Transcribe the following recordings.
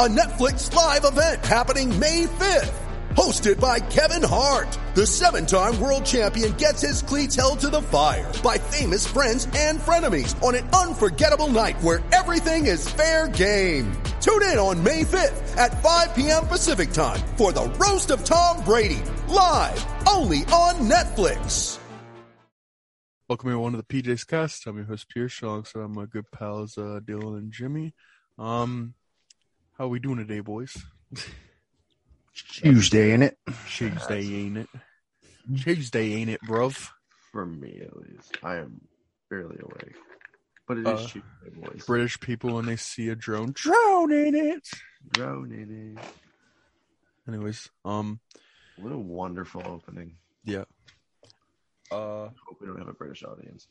A Netflix live event happening May 5th. Hosted by Kevin Hart. The seven-time world champion gets his cleats held to the fire by famous friends and frenemies on an unforgettable night where everything is fair game. Tune in on May 5th at 5 p.m. Pacific time for the Roast of Tom Brady. Live only on Netflix. Welcome everyone to the PJ's Cast. I'm your host Pierce, alongside my good pals uh, Dylan and Jimmy. Um, how we doing today, boys? Tuesday, ain't it? Tuesday, ain't it? Tuesday, ain't it, bruv? For me, at least. I am barely awake. But it is Uh, Tuesday, boys. British people when they see a drone, drone in it. Drone in it. Anyways, um, What a wonderful opening. yeah. Uh, Hope we don't have a British audience.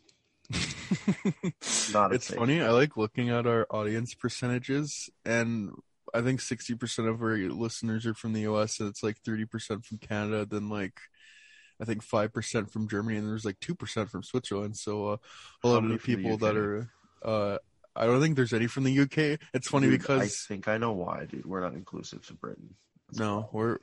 Not a it's fake. funny. I like looking at our audience percentages, and I think sixty percent of our listeners are from the U.S. and it's like thirty percent from Canada. Then like, I think five percent from Germany, and there's like two percent from Switzerland. So uh, a lot of people that are, uh, I don't think there's any from the UK. It's funny Dude, I think I know why, dude. We're not inclusive to Britain. That's no, we're.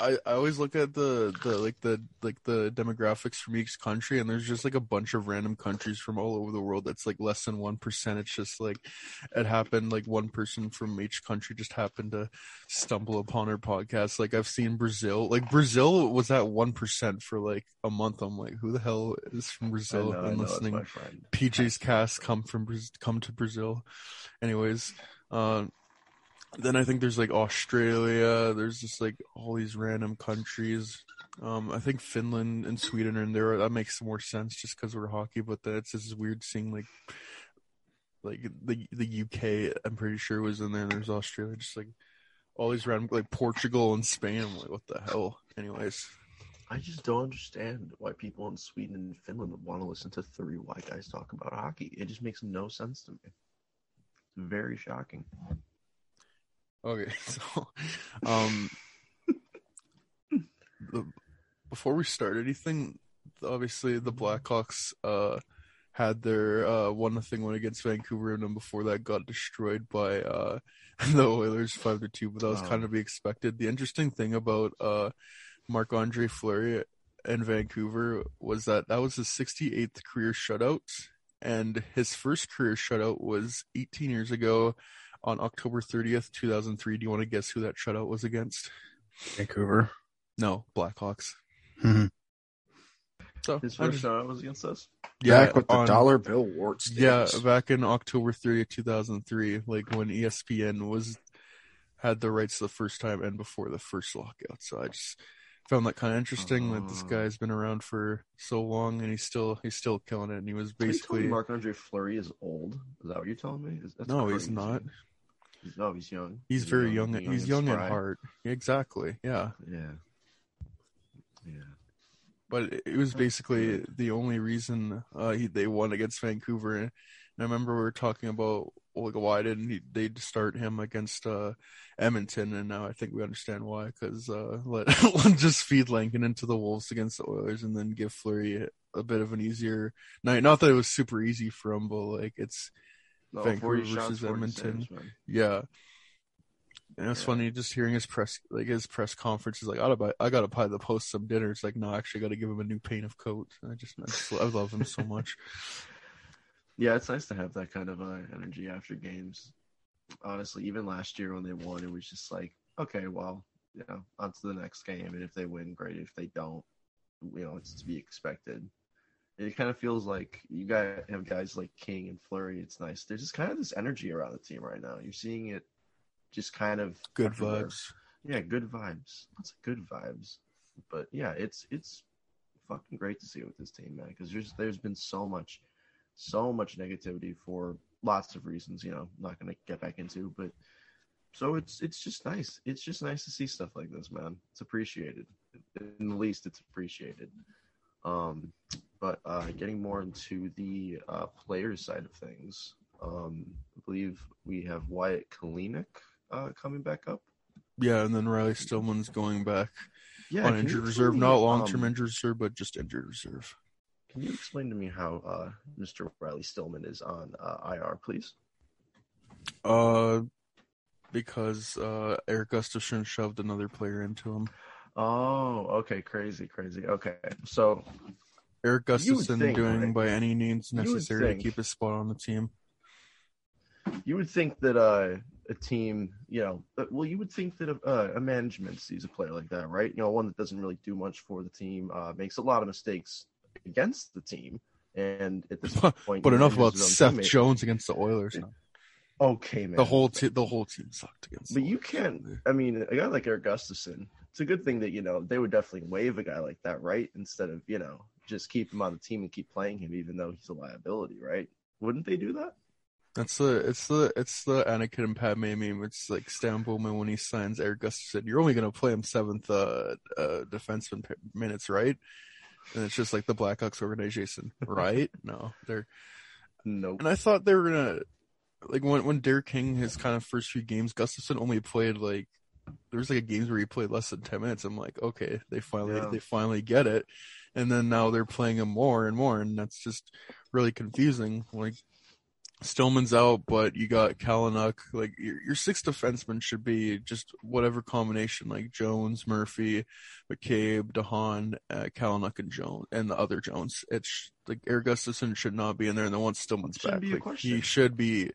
I, I always look at the, the like the like the demographics from each country and there's just like a bunch of random countries from all over the world that's like less than one percent. It's just like it happened like one person from each country just happened to stumble upon our podcast. Like I've seen Brazil. Like Brazil was at one percent for like a month. I'm like, who the hell is from I Brazil know, I and know, listening? PJ's cast come from come to Brazil. Anyways, uh, then I think there's like Australia. There's just like all these random countries. Um, I think Finland and Sweden are in there. That makes more sense just because we're hockey. But that's just weird seeing like like the the UK. I'm pretty sure was in there. And there's Australia. Just like all these random like Portugal and Spain. I'm like, what the hell? Anyways, I just don't understand why people in Sweden and Finland would want to listen to three white guys talk about hockey. It just makes no sense to me. It's very shocking. Okay, so um the, before we start anything, obviously the Blackhawks uh had their uh one nothing win against Vancouver and then before that got destroyed by uh the Oilers five to two, but that was Oh. kind of be expected. The interesting thing about uh Marc Andre Fleury in Vancouver was that that was his 68th career shutout, and his first career shutout was 18 years ago on October 30th, 2003. Do you want to guess who that shutout was against? Vancouver. No, Blackhawks. Mhm. So His first just- shot was against us. yeah, Back with the on- dollar bill warts. Yeah, back in October 30th, 2003, like when ESPN was had the rights the first time and before the first lockout. So I just found that kind of interesting that this Oh. guy's been around for so long and he's still he's still killing it. And he was basically Marc Andre Fleury is old. Is that what you're telling me? Is- that's no, he's not. He's, no, he's young. He's very young. young He's young at heart. Exactly. Yeah. Yeah. Yeah. but it- was basically the only reason uh, he, they won against Vancouver. And I remember we were talking about like why didn't he, they start him against uh, Edmonton, and now I think we understand why. Because uh, let just feed Lankin into the Wolves against the Oilers, and then give Fleury a bit of an easier night. Not that it was super easy for him, but like it's No, Vancouver 40 shots, versus 40 Edmonton. saves. Yeah. And it's Yeah. funny just hearing his press, like his press conference. He's like, I gotta buy, I gotta buy the post some dinner. It's like, no, I actually gotta give him a new paint of coat. I just, I, just, I love him so much. Yeah, it's nice to have that kind of uh, energy after games. Honestly, even last year when they won, it was just like, okay, well, you know, on to the next game. And if they win, great. If they don't, you know, it's to be expected. It kind of feels like you guys have guys like King and Fleury. It's nice. There's just kind of this energy around the team right now. You're seeing it just kind of Good everywhere. vibes. Yeah, good vibes. Lots of good vibes. But yeah, it's it's fucking great to see with this team, man. Because there's there's been so much, so much negativity for lots of reasons. You know, I'm not gonna get back into, but so it's it's just nice. It's just nice to see stuff like this, man. It's appreciated. In the least, it's appreciated. Um, but uh, getting more into the uh, player side of things, um, I believe we have Wyatt Kalynuk uh, coming back up. Yeah, and then Riley Stillman's going back Yeah, on injured reserve, me, not long term um, injured reserve, but just injured reserve. Can you explain to me how uh, Mr. Riley Stillman is on uh, IR, please? Uh, because uh, Erik Gustafsson shoved another player into him. Oh, okay, crazy, crazy. Okay, so Erik Gustafsson think, doing right? by any means necessary to keep his spot on the team. you would think that uh, a team, you know, uh, well, you would think that a, uh, a management sees a player like that, right? You know, one that doesn't really do much for the team, uh, makes a lot of mistakes against the team, and at this point, But enough about Seth teammate. Jones against the Oilers. Okay, man. The whole te- the whole team sucked against. But you can't. I mean, a guy like Erik Gustafsson, it's a good thing that you know they would definitely waive a guy like that, right? Instead of you know just keep him on the team and keep playing him, even though he's a liability, right? Wouldn't they do that? That's the it's the it's the Anakin and Padme meme. It's like Stan Bowman when he signs Erik Gustafsson. You're only gonna play him seventh uh, uh defenseman p- minutes, right? And it's just like the Blackhawks organization, right? no, they're Nope. and I thought they were gonna like when when Derek King his kind of first few games, Gustafsson only played like there was like a games where he played less than ten minutes. I'm like, okay, they finally Yeah. they finally get it, and then now they're playing him more and more, and that's just really confusing. Like Stillman's out, but you got Kalynuk. Like your your sixth defenseman should be just whatever combination, like Jones, Murphy, McCabe, de Haan, uh, Kalynuk, and Jones, and the other Jones. It's like Erik Gustafsson should not be in there, and then once Stillman's Shouldn't back, be like, he should be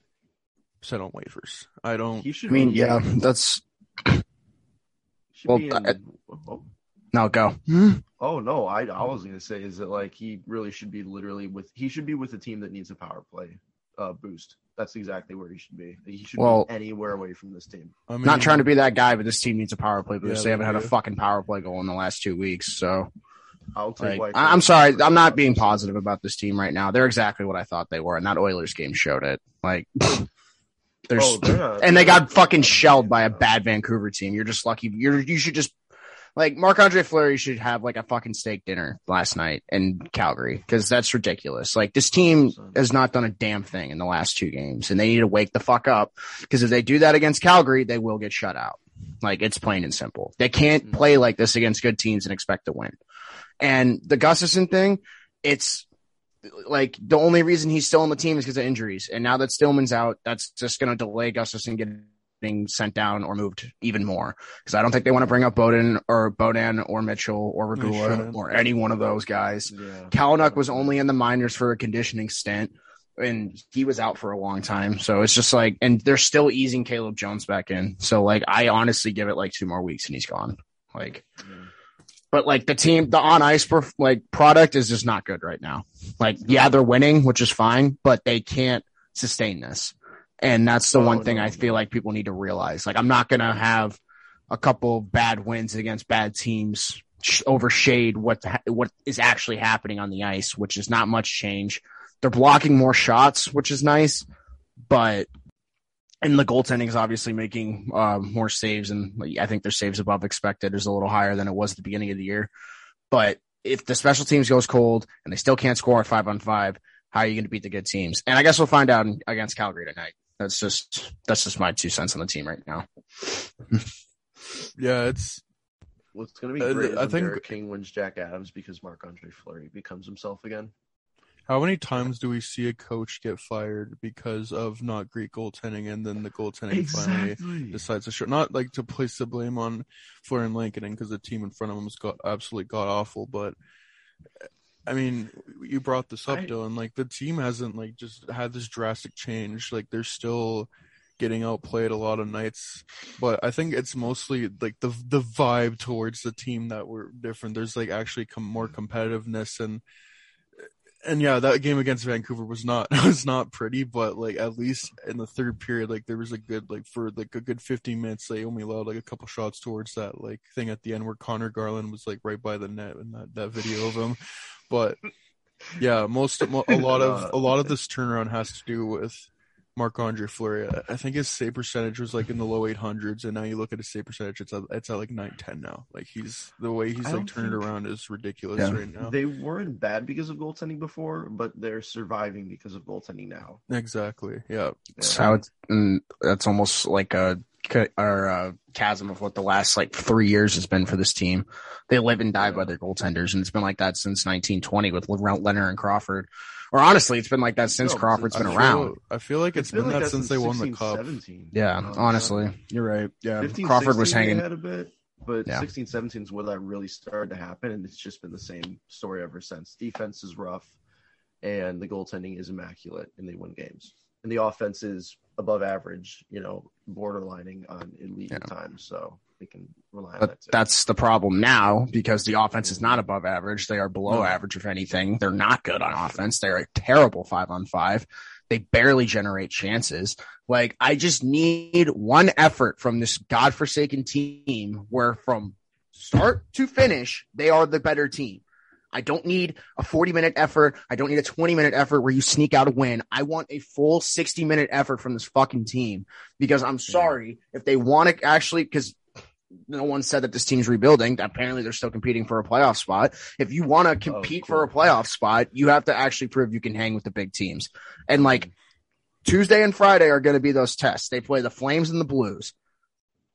set on waivers. I don't. He should. I mean, be, yeah, that's well, in- I- oh, no go. oh no, I I was gonna say is that like he really should be literally with he should be with a team that needs a power play uh boost. That's exactly where he should be. He should Well- be anywhere away from this team. I mean, Not trying to be that guy, but this team needs a power play boost. Yeah, they haven't they had a do. fucking power play goal in the last two weeks. So I'll take. like, White I- I'm sorry, I'm not being positive about this team right now. They're exactly what I thought they were, and that Oilers game showed it. Like there's Oh, not- and they got fucking shelled by a bad Vancouver team. You're just lucky. You're you should just like Marc Andre Fleury should have like a fucking steak dinner last night in Calgary because that's ridiculous. Like this team has not done a damn thing in the last two games, and they need to wake the fuck up because if they do that against Calgary, they will get shut out. Like it's plain and simple. They can't mm. play like this against good teams and expect to win. And the Gustafsson thing, it's like the only reason he's still on the team is because of injuries. And now that Stillman's out, that's just going to delay Gustafsson getting sent down or moved even more. Because I don't think they want to bring up Bowden or Bodan or Mitchell or Regula or any one of those guys. Yeah. Kalynuk was only in the minors for a conditioning stint. And he was out for a long time. So it's just like, and they're still easing Caleb Jones back in. So like, I honestly give it like two more weeks and he's gone. Like, but like the team, the on ice perf- like product is just not good right now. Like, yeah, they're winning, which is fine, but they can't sustain this. And that's the Oh, one thing no, I feel like people need to realize. Like, I'm not going to have a couple bad wins against bad teams sh- overshade what the, what is actually happening on the ice, which is not much change. They're blocking more shots, which is nice, but and the goaltending is obviously making uh, more saves, and I think their saves above expected is a little higher than it was at the beginning of the year. But if the special teams goes cold and they still can't score at five on five, how are you going to beat the good teams? And I guess we'll find out against Calgary tonight. That's just that's just my two cents on the team right now. yeah, it's What's going to be Uh, great is I think- Derek King wins Jack Adams because Marc Andre Fleury becomes himself again. how many times do we see a coach get fired because of not great goaltending, and then the goaltending finally decides to show not like to place the blame on Florian Lankinen because the team in front of him has got absolutely god awful, but I mean, you brought this up, I- Dylan. Like the team hasn't like just had this drastic change. Like they're still getting outplayed a lot of nights, but I think it's mostly like the the vibe towards the team that were different. There's like actually com- more competitiveness and and yeah, that game against Vancouver was not was not pretty, but like at least in the third period, like there was a good like for like a good 15 minutes, they only allowed like a couple shots towards that like thing at the end where Conor Garland was like right by the net in that that video of him. But yeah, most a lot of a lot of this turnaround has to do with Marc Andre Fleury. I think his save percentage was like in the low 800s, and now you look at his save percentage, it's at, it's at like 910 now. Like he's the way he's like don't turning think- around is ridiculous Yeah. right now. They weren't bad because of goaltending before, but they're surviving because of goaltending now. Exactly. Yeah. That's how it's, mm, that's almost like a, ca- or a chasm of what the last like three years has been for this team. They live and die by their goaltenders, and it's been like that since 1920 with Leonard and Crawford. Or honestly, it's been like that since No, Crawford's I been I around. I feel like it's been, like that since they won the cup. 17. Yeah, Um, honestly, you're right. Yeah, 15, Crawford was hanging. a bit, but Yeah. 16, 17 is where that really started to happen, and it's just been the same story ever since. Defense is rough, and the goaltending is immaculate, and they win games. And the offense is above average, you know, borderlining on elite Yeah. at times, so they can rely on But that too. that's the problem now because the offense is not above average. They are below No. average, if anything. They're not good on offense. They're a terrible five on five. They barely generate chances. Like, I just need one effort from this godforsaken team where from start to finish, they are the better team. I don't need a 40 minute effort. I don't need a 20 minute effort where you sneak out a win. I want a full 60 minute effort from this fucking team because I'm sorry if they want to actually, because no one said that this team's rebuilding. Apparently, they're still competing for a playoff spot. If you want to compete cool. for a playoff spot, you have to actually prove you can hang with the big teams. And like mm. Tuesday and Friday are going to be those tests. They play the Flames and the Blues.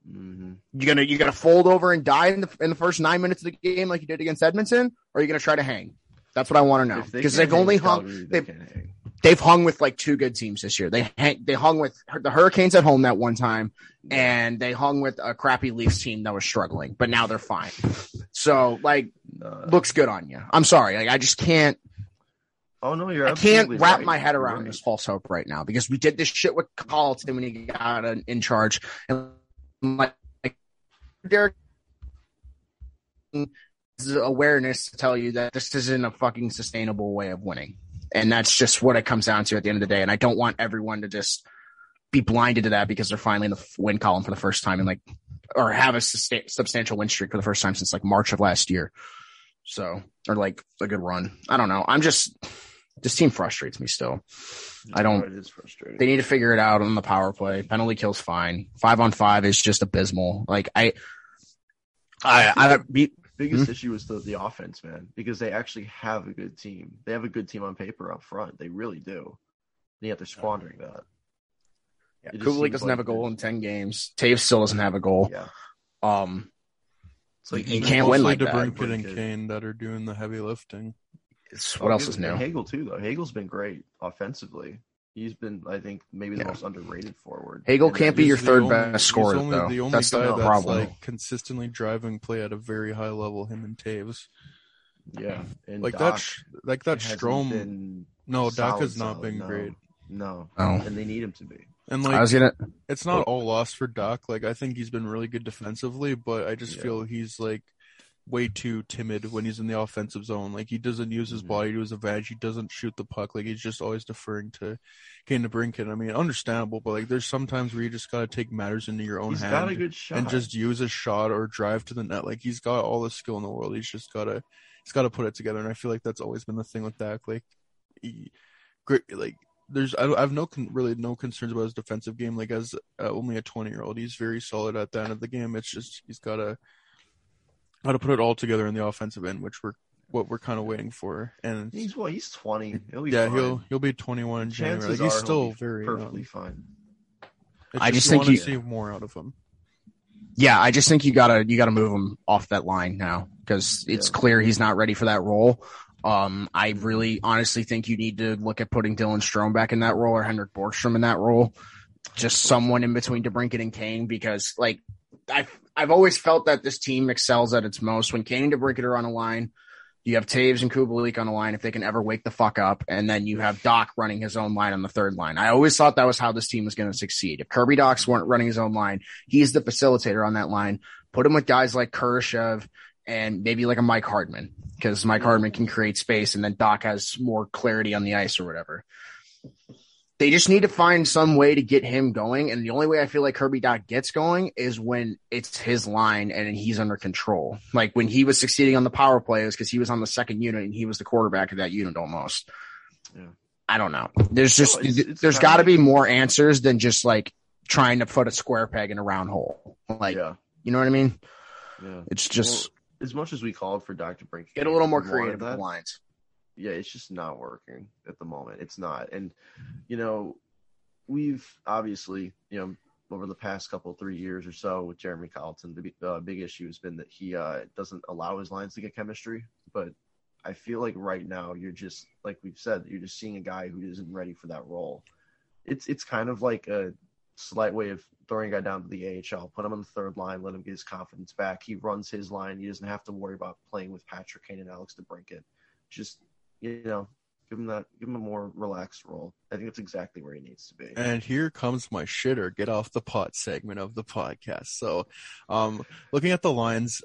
Mhm. You gonna you gonna fold over and die in the in the first nine minutes of the game like you did against Edmonton, or are you gonna try to hang? That's what I want to know If they because they've only hung Calgary, they they've they've hung with like two good teams this year. They hang, they hung with the Hurricanes at home that one time, and they hung with a crappy Leafs team that was struggling, but now they're fine. So like, Uh, looks good on you. I'm sorry, like I just can't. oh no, you're I can't wrap right. my head around right. this false hope right now because we did this shit with Colliton when he got in, in charge, and like, like Derek awareness to tell you that this isn't a fucking sustainable way of winning, and that's just what it comes down to at the end of the day. And I don't want everyone to just be blinded to that because they're finally in the win column for the first time and like, or have a sustain, substantial win streak for the first time since like March of last year. So, or like a good run. I don't know. I'm just this team frustrates me still. I don't. It is frustrating. They need to figure it out on the power play. Penalty kills fine. Five on five is just abysmal. Like I, I, I be, biggest Hmm? issue is the, the offense, man, because they actually have a good team. They have a good team on paper up front. They really do. And yet they're squandering that. yeah, It just Kubalik seems doesn't like have a goal in ten games. Toews still doesn't have a goal. Yeah. Um, It's like You can't win Mostly like that. DeBrincat and Kane that are doing the heavy lifting. It's, Oh, what else is new? And Hagel too, though. Hagel's been great offensively. He's been, I think, maybe the Yeah. most underrated forward. Hagel And can't be your third the best scorer, he's only, though. The only That's the guy that's problem. like consistently driving play at a very high level. Him and Toews. Yeah, and Like Dach that. sh- Like that hasn't Strome. been No, Dach has not solid, been no. great. No, Oh. and they need him to be. And I like was gonna. it's not oh. all lost for Dach. Like I think he's been really good defensively, but I just Yeah. feel he's like way too timid when he's in the offensive zone. Like he doesn't use his Mhm. body to his advantage. He doesn't shoot the puck. Like he's just always deferring to Kane DeBrincat. I mean, understandable, but like there's sometimes where you just gotta take matters into your own He's hand got a good shot. and just use a shot or drive to the net. Like he's got all the skill in the world. He's just gotta he's gotta put it together. And I feel like that's always been the thing with Dach. Like he, great like there's I, I have no con- really no concerns about his defensive game. Like as uh, only a 20 year old, he's very solid at the end of the game. It's just he's gotta gotta put it all together in the offensive end, which we're what we're kind of waiting for. And he's what? He's twenty. He'll be yeah, fine. he'll he'll be 21 in January. Chances Like, he's are he'll still be very perfectly young. fine. It's I just you think want you- to see more out of him. Yeah, I just think you gotta you gotta move him off that line now because it's Yeah. clear he's not ready for that role. Um, I really honestly think you need to look at putting Dylan Strome back in that role or Henrik Borgstrom in that role. Just someone in between DeBrincat and Kane because like I've I've always felt that this team excels at its most when Kane and DeBrincat are on a line. You have Toews and Kubalik on the line if they can ever wake the fuck up, and then you have Dach running his own line on the third line. I always thought that was how this team was going to succeed. If Kirby Dach's weren't running his own line, he's the facilitator on that line. Put him with guys like Kurashev and maybe like a Mike Hardman. because Mike Hardman can create space and then Dach has more clarity on the ice or whatever. They just need to find some way to get him going. And the only way I feel like Kirby Dach gets going is when it's his line and he's under control. Like when he was succeeding on the power play, is because he was on the second unit and he was the quarterback of that unit almost. Yeah. I don't know. There's just, No, it's- it's there's got to be more answers than just like trying to put a square peg in a round hole. Like, yeah, you know what I mean? yeah. It's just Well, as much as we called for Dr. Brink, get a little more creative with the lines. Yeah, it's just not working at the moment. It's not. And, you know, we've obviously, you know, over the past couple, three years or so with Jeremy Colliton, the big- uh, big issue has been that he uh, doesn't allow his lines to get chemistry. But I feel like right now you're just, like we've said, you're just seeing a guy who isn't ready for that role. It's, it's kind of like a slight way of throwing a guy down to the AHL, put him on the third line, let him get his confidence back. He runs his line. He doesn't have to worry about playing with Patrick Kane and Alex DeBrincat. Just you know, give him that, give him a more relaxed role. I think that's exactly where he needs to be. And here comes my shitter get off the pot segment of the podcast. So, um, looking at the lines,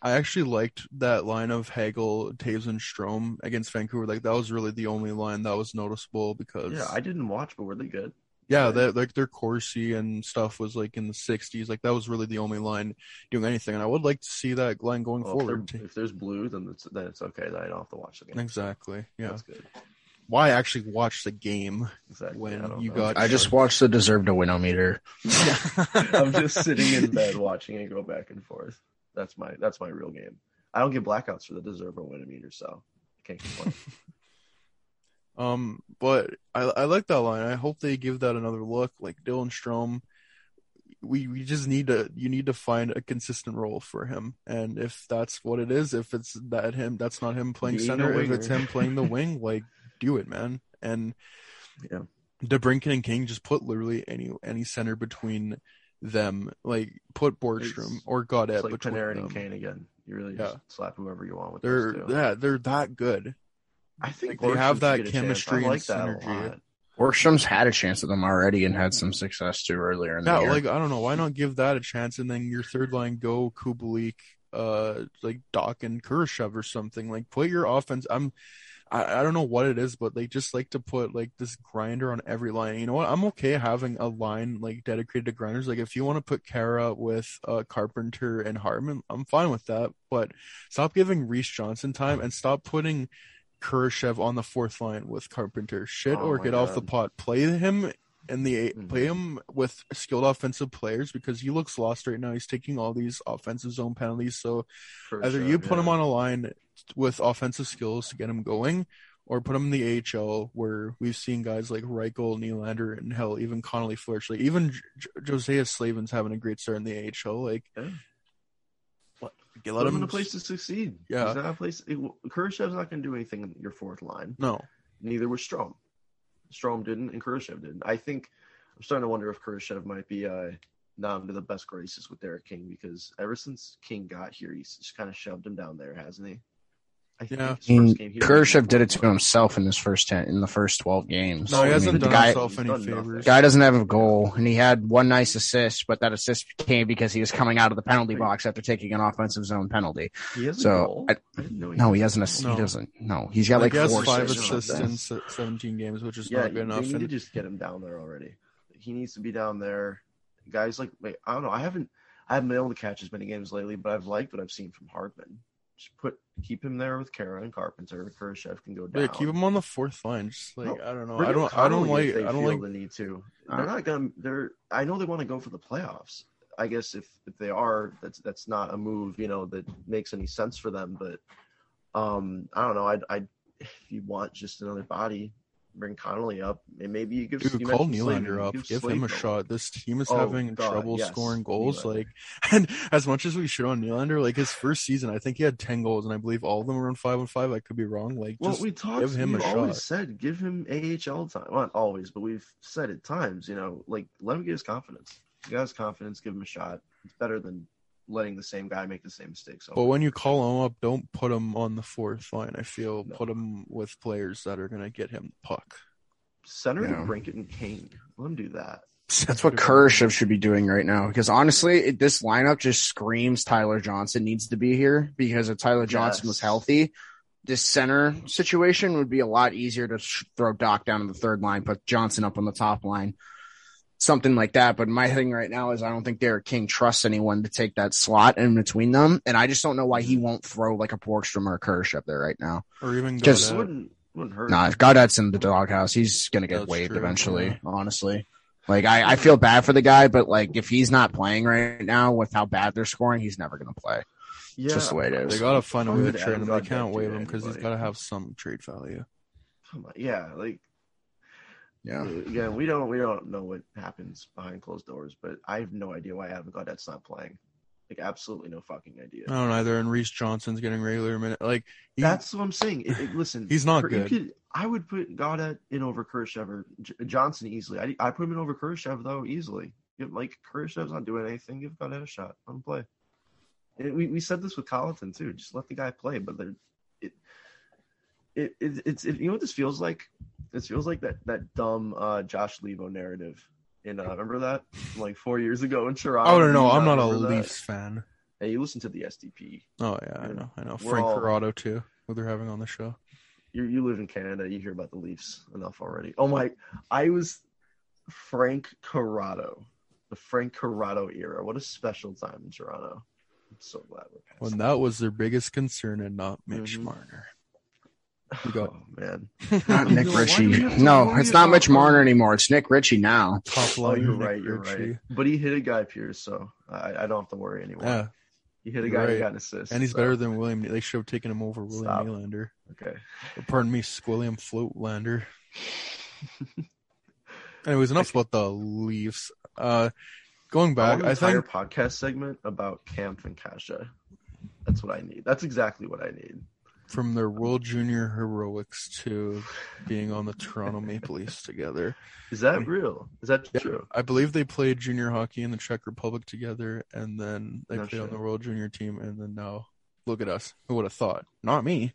I actually liked that line of Hagel, Toews, and Strome against Vancouver. Like that was really the only line that was noticeable because yeah, I didn't watch, but were they good? Yeah, that like their Corsi and stuff was like in the 60s. Like that was really the only line doing anything. And I would like to see that line going Well, forward. they're- if there's blue, then it's then it's okay. Then I don't have to watch the game. Exactly. Yeah. That's good. Why actually watch the game? Exactly. When I you know. got- I just watched the deserve to win meter. I'm just sitting in bed watching it go back and forth. That's my that's my real game. I don't get blackouts for the deserve or win meter, so I can't complain. Um, but I I like that line. I hope they give that another look. Like Dylan Strome, we we just need to you need to find a consistent role for him. And if that's what it is, if it's that him, that's not him playing center. If it's him playing the wing, like do it, man. And Yeah. DeBrincat and King just put literally any any center between them. Like put Borgstrom It's- or Gaudette It's like between Panarin them. and Kane again. You really just Yeah. slap whoever you want with They're those two. yeah, they're that good. I think like, they have that should get a chance. chemistry I and like that synergy. lot. Borgstrom's had a chance at them already and had some success too earlier in the Yeah, year. like I don't know, why not give that a chance and then your third line go Kubalik, uh, like Dach and Kurashev or something. Like put your offense. I'm, I, I don't know what it is, but they just like to put like this grinder on every line. You know what? I'm okay having a line like dedicated to grinders. Like if you want to put Kara with uh Carpenter and Hardman, I'm fine with that. But stop giving Reese Johnson time and stop putting. Kurashev on the fourth line with Carpenter. Shit Oh or get off the pot. Play him in the Mhm. play him with skilled offensive players because he looks lost right now. He's taking all these offensive zone penalties. So For either sure, you put him on a line with offensive skills to get him going, or put him in the AHL where we've seen guys like Reichel, Nylander, and hell, even Connolly flourish. Like even J- J- Josiah Slavin's having a great start in the AHL. Like, Yeah. Get let him him in a place to succeed. Yeah. He's not a place. It, Kurashev's not going to do anything in your fourth line. No, Neither was Strome. Strome didn't, and Kurashev didn't. I think I'm starting to wonder if Kurashev might be uh, not into the best graces with Derek King because ever since King got here, he's just kind of shoved him down there, hasn't he? I think Yeah. his I first game, he was did it to himself in his first ten in the first twelve games. no, he hasn't mean, the done guy, himself any favors. guy doesn't have a goal, and he had one nice assist, but that assist came because he was coming out of the penalty box after taking an offensive zone penalty. He has a So, goal. I- I didn't know he No, had he a hasn't. goal. No. He doesn't. No, he's got like, he has four five assists. assists in 17 games, which is Yeah, not good they enough. need to just get him down there already. He needs to be down there. Guys like wait, I don't know. I haven't I haven't been able to catch as many games lately, but I've liked what I've seen from Hardman. Just put keep him there with Kara and Carpenter. Kurashev can go down. yeah, keep him on the fourth line. Just like No, I don't know. I don't. I don't like. I don't like. the need to. Uh, They're not gonna. They're. I know they want to go for the playoffs. I guess if if they are, that's that's not a move you know that makes any sense for them. But um, I don't know. I I if you want just another body, bring Connolly up, and maybe you give Dude, you call Nylander up. give him a shot. This team is Oh, having God, trouble yes, scoring goals. Nylander. Like, and as much as we shit on Nylander, like his first season, I think he had ten goals, and I believe all of them were on five on five. I could be wrong. Like, Well, just we talked. give him a always shot. said give him AHL time. Well, not always, but we've said it times. You know, like let him get his confidence. He got his confidence. Give him a shot. It's better than letting the same guy make the same mistakes. But when you call him up, don't put him on the fourth line. I feel No. put him with players that are gonna get him the puck. center Yeah. to Brinket and Kane, let him do that. That's what Kurashev should be doing right now. Because honestly, it, this lineup just screams Tyler Johnson needs to be here. Because if Tyler Johnson was healthy, this center situation would be a lot easier to sh- throw Dach down in the third line, put Johnson up on the top line, something like that. But my thing right now is I don't think Derek King trusts anyone to take that slot in between them, and I just don't know why he mm-hmm. won't throw like a Borgstrom or a Kirsch up there right now. Or even Just- It Gaudette. wouldn't wouldn't hurt. Nah, Gaudette's in the doghouse. He's gonna get That's waived true, eventually. yeah. Honestly, like I, I feel bad for the guy, but like if he's not playing right now with how bad they're scoring, he's never gonna play. yeah, just the way it is. They gotta find a way to trade him. They can't waive him because he's gotta have some trade value. Yeah, like Yeah. again, we don't we don't know what happens behind closed doors, but I have no idea why Adam Gaudette's not playing. Like absolutely no fucking idea. I don't either. And Reese Johnson's getting regular minute. Like he, That's what I'm saying. It, it- listen, He's not Kir- you good. could- I would put Gaudette in over Kurashev or J- Johnson easily. I I put him in over Kurashev though easily. Give, like Kurashev's not doing anything. Give Gaudette a shot. Let him play. And we we said this with Colliton too. Just let the guy play. But they're, it, it it it's it, you know what this feels like. This feels like that that dumb uh, Josh Leivo narrative. In uh, remember that From, like four years ago in Toronto. oh no, no, I'm not a remember that? Leafs fan. Hey, you listen to the SDP. Oh yeah, I know, I know. we're Frank all- Corrado too, who they're having on the show. you you live in Canada, you hear about the Leafs enough already. Oh my, I was Frank Corrado, the Frank Corrado era. What a special time in Toronto. I'm so glad we're. When that was their biggest concern and not Mitch Mhm. Marner. We got- oh man, Not Nick Why do we Ritchie. No, it's not have Mitch Marner anymore. It's Nick Ritchie now. Top oh you're Nick right, you're Ritchie. right. But he hit a guy Pierce, so I, I don't have to worry anymore. Yeah, he hit a you're guy who right. got an assist, and he's so- better than William. They should have taken him over William Stop. Nylander. Okay, Or pardon me, William Floatlander. Anyways, enough about the Leafs. Uh, going I back, want an I entire think podcast segment about Kampf and Kase. That's what I need. That's exactly what I need. From their World Junior heroics to being on the Toronto Maple Leafs together. Is that real? Is that Yeah. true? I believe they played junior hockey in the Czech Republic together, and then they No played on the World Junior team, and then now look at us. Who would have thought? Not me.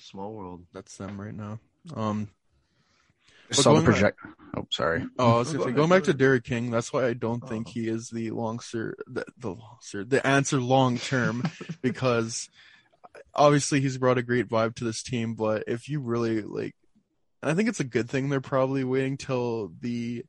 Small world. That's them right now. Um. Saw the going back- project. Oh, sorry. Oh, I was gonna say, going back to ahead. Derek King, that's why I don't think Oh. he is the long sir, the, the long sir, the answer long term, because obviously he's brought a great vibe to this team. But if you really like, I think it's a good thing they're probably waiting till the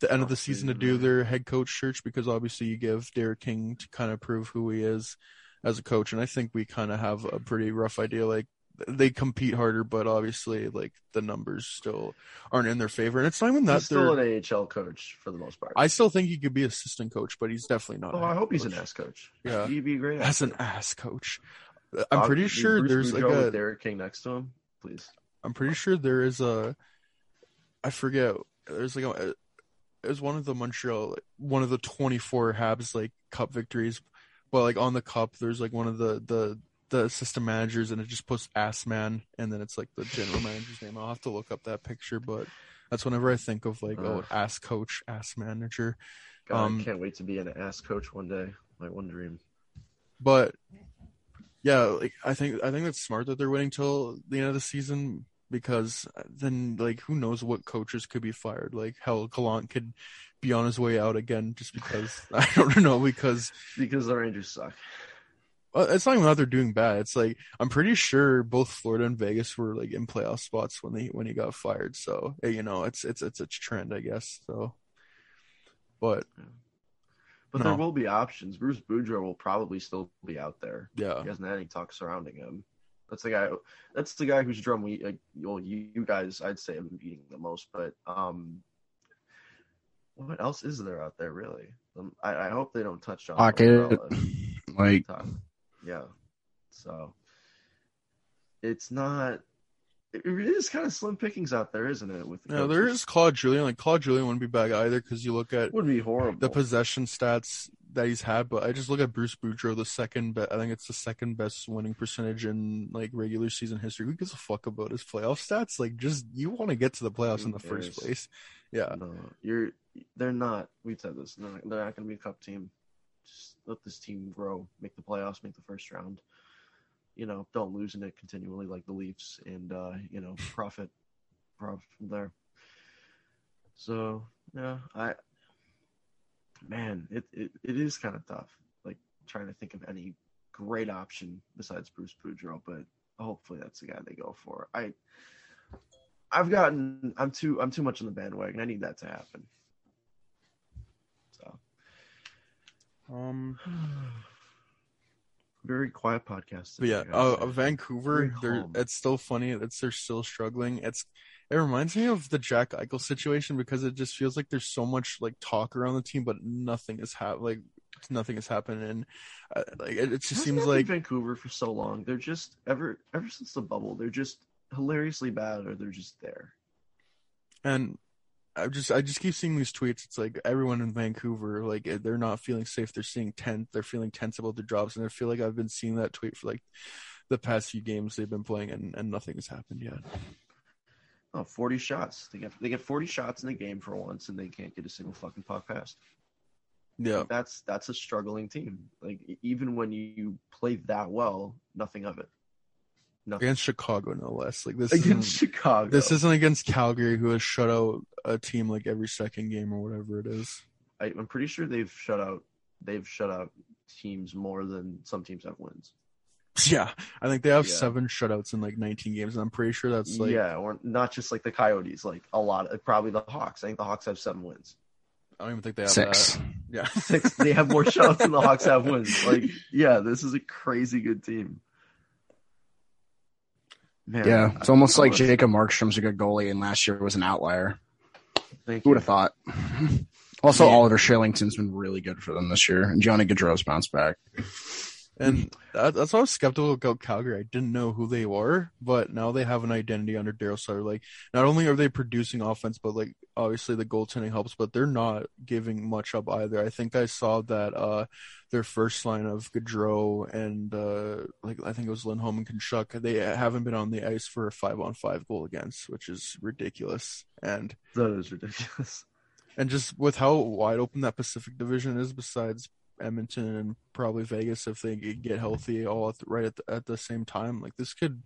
the end of the season to do their head coach search because obviously you give Derek King to kind of prove who he is as a coach, and I think we kind of have a pretty rough idea. Like they compete harder, but obviously like the numbers still aren't in their favor, and it's not even that He's they're still an AHL coach for the most part. I still think he could be assistant coach, but he's definitely not. oh, I hope he's an ass coach. Yeah. he'd be great. As an ass coach. I'm Uh, pretty sure Bruce there's like a. Derek King next to him. Please. I'm pretty sure there is a. I forget. There's like a. It was one of the Montreal, one of the 24 Habs like cup victories, but like on the cup, there's like one of the the the system managers, and it just puts ass man, and then it's like the general manager's name. I'll have to look up that picture, but that's whenever I think of like oh ass coach, ass manager. God, Um, I can't wait to be an ass coach one day. My one dream. but yeah, like I think I think it's smart that they're waiting till the end of the season because then like who knows what coaches could be fired. Like hell, Gallant could be on his way out again just because I don't know because Because the Rangers suck. well, it's not even that they're doing bad. It's like I'm pretty sure both Florida and Vegas were like in playoff spots when they when he got fired. So eh, you know it's it's it's a trend, I guess. So, but But No. there will be options. Bruce Boudreau will probably still be out there. yeah, He hasn't had any talk surrounding him. That's the guy. That's the guy whose drum we, like, well, you, you guys, I'd say, have been beating the most. But um, what else is there out there really? Um, I, I hope they don't touch on Pocket. Like Yeah. So it's not. It really is kind of slim pickings out there, isn't it? With the no, there is Claude Julien. Like Claude Julien wouldn't be bad either because you look at would be horrible. the possession stats that he's had, but I just look at Bruce Boudreau, the second best. I think it's the second best winning percentage in like regular season history. Who gives a fuck about his playoff stats? Like, just you want to get to the playoffs in the first place. Yeah, No, you're. They're not. We said this. They're not, they're not going to be a cup team. Just let this team grow, make the playoffs, make the first round. You know, don't lose in it continually like the Leafs, and uh, you know, profit, profit from there. So yeah, I. Man, it it, it is kind of tough. Like trying to think of any great option besides Bruce Boudreau, but hopefully that's the guy they go for. I I've gotten I'm too I'm too much on the bandwagon. I need that to happen. So Um, very quiet podcast. but yeah, today, uh, Vancouver, they're it's still funny. It's they're still struggling. It's it reminds me of the Jack Eichel situation because it just feels like there's so much like talk around the team, but nothing is hap- like nothing has happened, And uh, like it, it just seems like Vancouver for so long. They're just ever ever since the bubble. They're just hilariously bad, or they're just there. And I just I just keep seeing these tweets. It's like everyone in Vancouver, like eh, they're not feeling safe. They're seeing tense. They're feeling tense about their jobs, and I feel like I've been seeing that tweet for like the past few games they've been playing, and, and nothing has happened yet. Oh, 40 shots. They get they get 40 shots in the game for once, and they can't get a single fucking puck past. Yeah, That's that's a struggling team. Like even when you play that well, nothing of it. Nothing against Chicago, no less. Like this against isn't, Chicago. this isn't against Calgary, who has shut out a team like every second game or whatever it is. I, I'm pretty sure they've shut out they've shut out teams more than some teams have wins. Yeah, I think they have Yeah. seven shutouts in like 19 games, and I'm pretty sure that's like yeah, or not just like the Coyotes, like a lot. of, Probably the Hawks. I think the Hawks have seven wins. I don't even think they have Six. that. Yeah, Six. they have more shutouts than the Hawks have wins. Like, yeah, this is a crazy good team. Man, Yeah, it's almost like Jacob Markstrom's a good goalie, and last year was an outlier. Thank Who would have thought? Also, Yeah. Oliver Kylington's been really good for them this year, and Johnny Gaudreau's bounced back. and that's why I was skeptical about Calgary. I didn't know who they were, but now they have an identity under Daryl Sutter. Like, not only are they producing offense, but like obviously the goaltending helps, but they're not giving much up either. I think I saw that uh their first line of Gaudreau and uh like I think it was Lindholm and Tkachuk, they haven't been on the ice for a five on five goal against, which is ridiculous. And That is ridiculous. and just with how wide open that Pacific Division is, besides Edmonton and probably Vegas, if they get healthy all at the, right at the, at the same time, like this could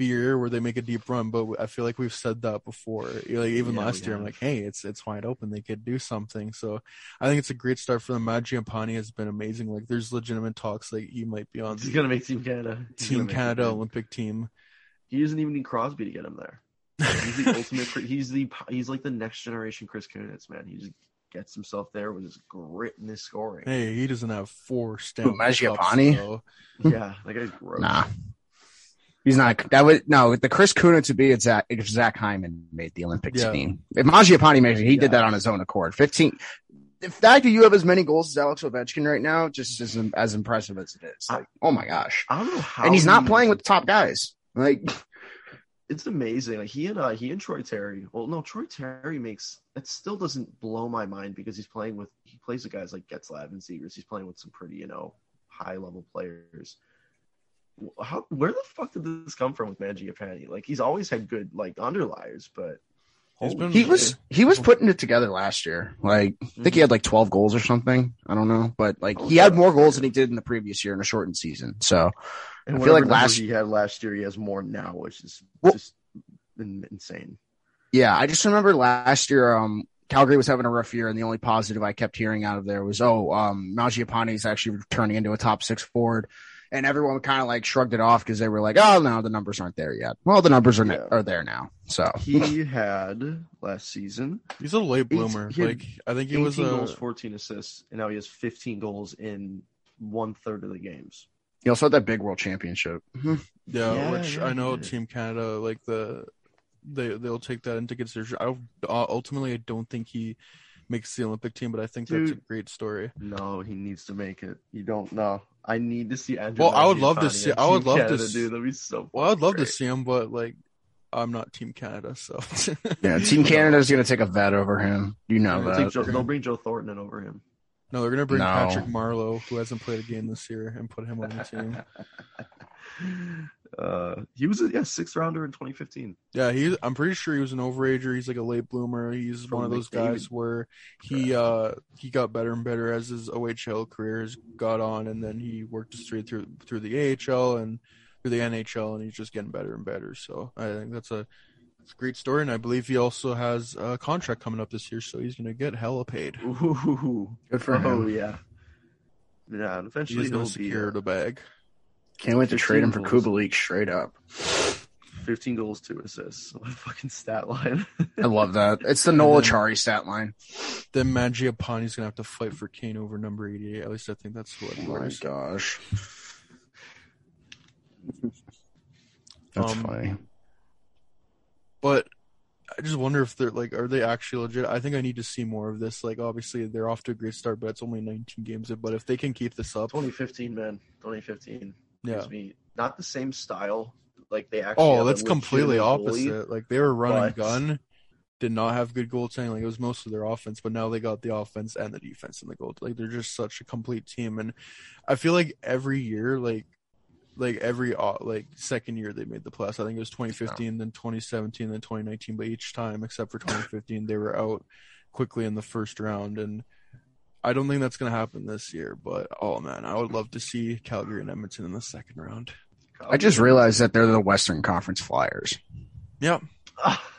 be a year where they make a deep run. But I feel like we've said that before. Like even Yeah, last year, I'm like, hey, it's it's wide open. They could do something. So I think it's a great start for them. Mangiapane has been amazing. Like there's legitimate talks like he might be on He's gonna make Team Canada. He's Team Canada. Olympic team. He doesn't even need Crosby to get him there. He's the ultimate. He's the he's like the next generation Chris Kunitz, man. He just gets himself there with his grit and his scoring. Hey, he doesn't have four Stanley Cups, Mangiapane? Yeah, that guy's gross. Nah, he's not. That would no. The Chris Kunitz to be Zach, if Zach Hyman made the Olympics Yeah. team. If Mangiapane made it, he Yeah. did that on his own accord. Fifteen. The fact that you have as many goals as Alex Ovechkin right now just isn't as impressive as it is. Like, oh my gosh! I don't know how. And he's not he- playing with the top guys. Like, It's amazing. Like he and uh, he and Troy Terry. Well, no, Troy Terry makes it still doesn't blow my mind because he's playing with he plays with guys like Getzlaf and Zegras. He's playing with some pretty you know high level players. How where the fuck did this come from with Mangiapane? Like he's always had good like underliers, but been- he was he was putting it together last year. Like, I think he had like twelve goals or something. I don't know, but like he had more goals than he did in the previous year in a shortened season. So And I feel like last- number he had last year, he has more now, which is Well- just insane. Yeah, I just remember last year, um, Calgary was having a rough year, and the only positive I kept hearing out of there was, oh, um, Mangiapane is actually turning into a top six forward. And everyone kind of like shrugged it off because they were like, oh, no, the numbers aren't there yet. Well, the numbers are, Yeah. are there now. So, He had last season He's a late bloomer. he Like I think he was a goals, 14 assists, and now he has 15 goals in one third of the games. he also had that big world championship. Yeah, Yeah, which yeah, I know yeah. Team Canada like the they they'll take that into consideration. I uh, ultimately I don't think he makes the Olympic team, but I think that's a great story. No, he needs to make it. You don't know. I need to see Andrew. Well, I would love to see- I would Team love to Canada, s- Dude, that'd be so. Well, I'd love to see him, but like I'm not Team Canada, so Yeah, Team Canada is going to take a vet over him. You know They'll, that. Joe, they'll bring Joe Thornton in over him. No, they're gonna bring No. Patrick Marleau, who hasn't played a game this year, and put him on the team. Uh, he was a yeah sixth rounder in 2015. Yeah, he. I'm pretty sure he was an overager. He's like a late bloomer. He's From one of those guys where he uh he got better and better as his OHL career has got on, and then he worked straight through through the AHL and through the NHL, and he's just getting better and better. So I think that's a great story, and I believe he also has a contract coming up this year, so he's gonna get hella paid. Ooh, Good for oh him. yeah, yeah. Eventually He's gonna be. secure uh, the bag. Can't wait to trade him for 15 goals. Kubalik straight up. 15 goals, two assists. What a fucking stat line. I love that. It's the Nola Chari stat line. Then Mangiapane's gonna have to fight for Kane over number 88. At least I think that's what. Oh my matters. gosh. That's Um, funny. But I just wonder if they're like, are they actually legit? I think I need to see more of this. Like, obviously they're off to a great start, but it's only 19 games. But if they can keep this up, 2015, man. 2015. yeah. Me not the same style. Like they actually. Oh, that's completely legitimate goalie. opposite. Like they were running but- gun, did not have good goaltending. Like it was most of their offense, but now they got the offense and the defense and the goal. Like they're just such a complete team, and I feel like every year, like like every uh, like second year they made the playoffs. I think it was 2015, then 2017, then 2019. But each time, except for 2015, they were out quickly in the first round, and I don't think that's gonna happen this year. But oh man, I would love to see Calgary and Edmonton in the second round. I just realized that they're the Western Conference Flyers. Yep.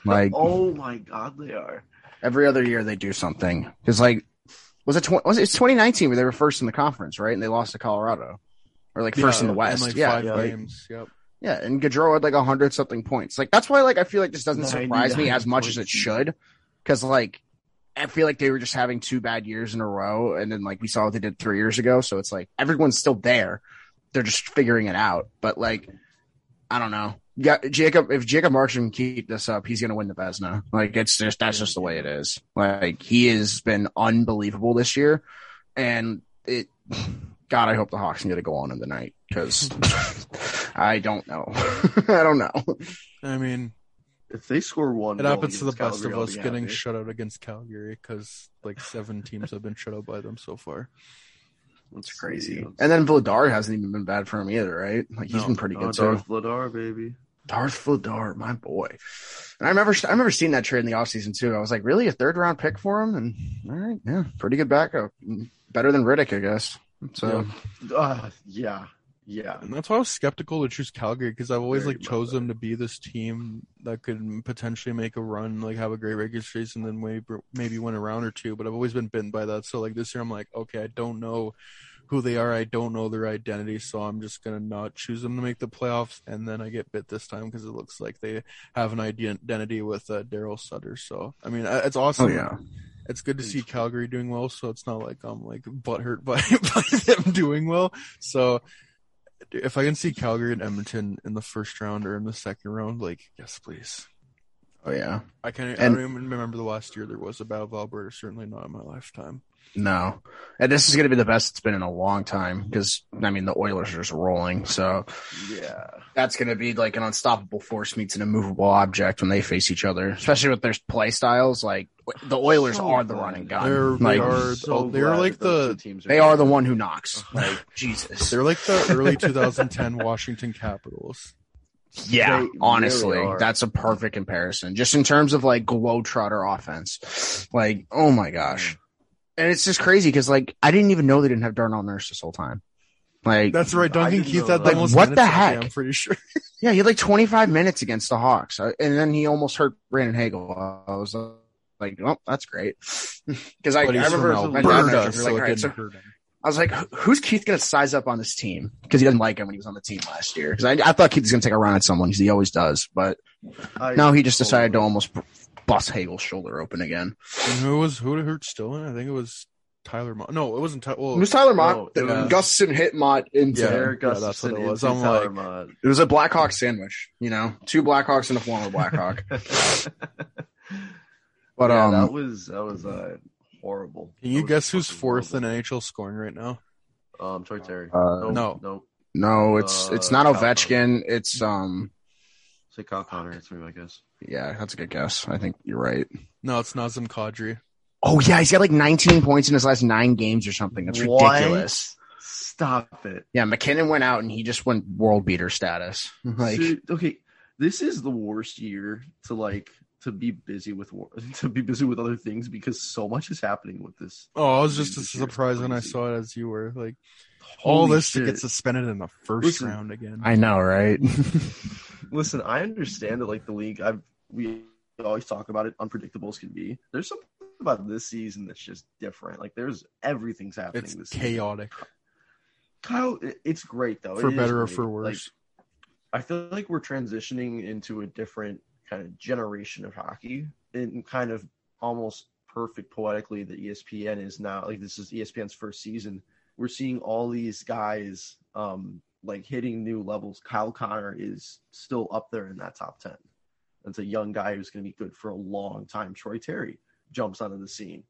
Like oh my god, they are. every other year they do something. Because like, was it tw- was it it's 2019 where they were first in the conference, right? And they lost to Colorado, or like first in the in, West. like yeah, five yeah. like- games. Yep. yeah. And Gaudreau had like a hundred something points. Like that's why like I feel like this doesn't surprise me as much as it should. Because like I feel like they were just having two bad years in a row, and then like we saw what they did three years ago. So it's like everyone's still there. They're just figuring it out. But like, I don't know. Yeah, Jacob. If Jacob Marks can keep this up, he's gonna win the Vezina. Like it's just that's just the way it is. Like he has been unbelievable this year, and it. God, I hope the Hawks can get a goal on in the night because I don't know. I don't know. I mean, If they score one, it goal happens to the against best of us be getting happy. shut out against Calgary because like seven teams have been shut out by them so far. That's crazy. And then Vladar hasn't even been bad for him either, right? Like he's No. been pretty oh, good Oh, too. Darth Vladar, baby. Darth Vladar, my boy. And I remember, I remember seeing that trade in the offseason too. I was like, really, a third round pick for him? And all right, yeah, pretty good backup, better than Rittich, I guess. So Uh, yeah, yeah. And that's why I was skeptical to choose Calgary because I've always Very like chose them to be this team that could potentially make a run, like have a great regular season, then maybe maybe win a round or two. But I've always been bitten by that. So like this year, I'm like, okay, I don't know who they are. I don't know their identity, so I'm just gonna not choose them to make the playoffs. And then I get bit this time because it looks like they have an identity with uh, Daryl Sutter. So I mean, it's awesome. oh yeah, it's good to see Calgary doing well. So it's not like I'm like butthurt by, by them doing well. So if I can see Calgary and Edmonton in the first round or in the second round, like yes, please. oh yeah. I can't. And- I don't even remember the last year there was a Battle of Alberta. Certainly not in my lifetime. No, and this is going to be the best it's been in a long time because I mean the Oilers are just rolling. So Yeah. that's going to be like an unstoppable force meets an immovable object when they face each other, especially with their play styles. Like the Oilers So are the glad. running gun. They're they like, are So they're like the two teams they are the one who knocks. Like Jesus. they're like the early 2010 Washington Capitals. Yeah, They honestly, really that's a perfect comparison. Just in terms of like globetrotter offense, like oh my gosh, and it's just crazy because like I didn't even know they didn't have Darnell Nurse this whole time. Like That's right. I Duncan Keith had that. the most What the minutes that day, heck? I'm pretty sure. yeah, he had like 25 minutes against the Hawks, uh, and then he almost hurt Brandon Hagel. I was like, oh, that's great because I, I remember from my dad Alberta, mentioned, so like, it all right, so. I was like, who's Keith going to size up on this team? Because he doesn't like him when he was on the team last year. Because I, I thought Keith was going to take a run at someone because he always does, but I- no, he just decided to almost b- bust Hagel's shoulder open again. And who was who hurt Stillman? I think it was Tyler. Motte. no, it wasn't. Ty- well, It was Tyler Motte. No, that it was- Gustafsson hit Motte into. Yeah. Derek Yeah, that's what it was. I'm Tyler like- Motte. It was a Blackhawk sandwich. You know, two Blackhawks and a former Blackhawk. But yeah, um, that was that was uh, horrible. Can you guess who's fucking fourth in. NHL scoring right now? Um, Troy Terry. Uh, No. no. no, it's it's Uh, not Kyle Ovechkin. It's um, Say Kyle Connor. That's me, I guess. yeah, that's a good guess. I think you're right. No, it's Nazem Kadri. Oh yeah, he's got like 19 points in his last nine games or something. That's What? ridiculous. Stop it. Yeah, MacKinnon went out and he just went world beater status. Like, Dude, okay, this is the worst year to like to be busy with wor- to be busy with other things because so much is happening with this. Oh, I was just as This surprised when I saw it as you were. Like all Holy this to get suspended in the first Listen, round again. I know, right? Listen, I understand that like the league. I've we always talk about it. Unpredictable as can be. There's something about this season that's just different. Like there's everything's happening it's this season. chaotic. Kyle, it's great though. for It better or for Like, worse. I feel like we're transitioning into a different kind of generation of hockey and kind of almost perfect poetically that ESPN is now like this is ESPN's first season. We're seeing all these guys um like hitting new levels. Kyle Connor is still up there in that top 10. That's a young guy who's going to be good for a long time. Troy Terry jumps onto the scene.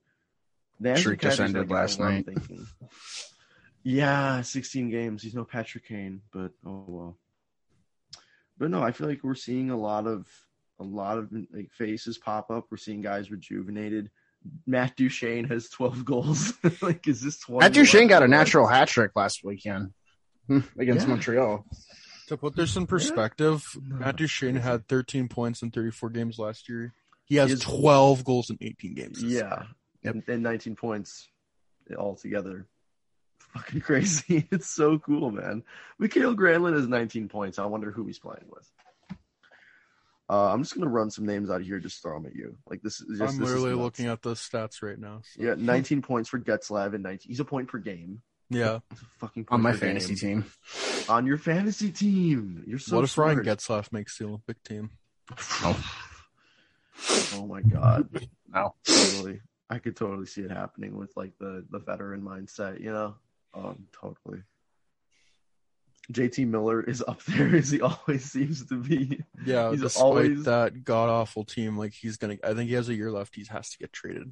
Streak just ended last night. thinking, yeah, 16 games. He's no Patrick Kane, but oh well. But no, I feel like we're seeing a lot of a lot of like faces pop up. We're seeing guys rejuvenated. Matt Duchene has 12 goals. like, is this 20? Matt Duchene got a natural hat trick last weekend against Yeah. Montreal. To put this in perspective, Matt Duchene had 13 points in 34 games last year. He has He has- 12 goals in 18 games. this Yeah, Yep. and, and 19 points altogether. Fucking crazy! It's so cool, man. Mikael Granlund has 19 points. I wonder who he's playing with. Uh, I'm just gonna run some names out here, just throw them at you. Like this is just. I'm this literally nuts. looking at the stats right now. so- Yeah, 19 points for Getzlaf and 19. He's a point per game. Yeah. Fucking On my fantasy game. team. On your fantasy team, you're so. what if Ryan smart. Getzlaf makes the Olympic team? Oh my god. No. Totally. I could totally see it happening with like the the veteran mindset, you know? Um totally. JT Miller is up there as he always seems to be. Yeah, He's despite always- that god awful team, like he's gonna. I think he has a year left. He has to get traded,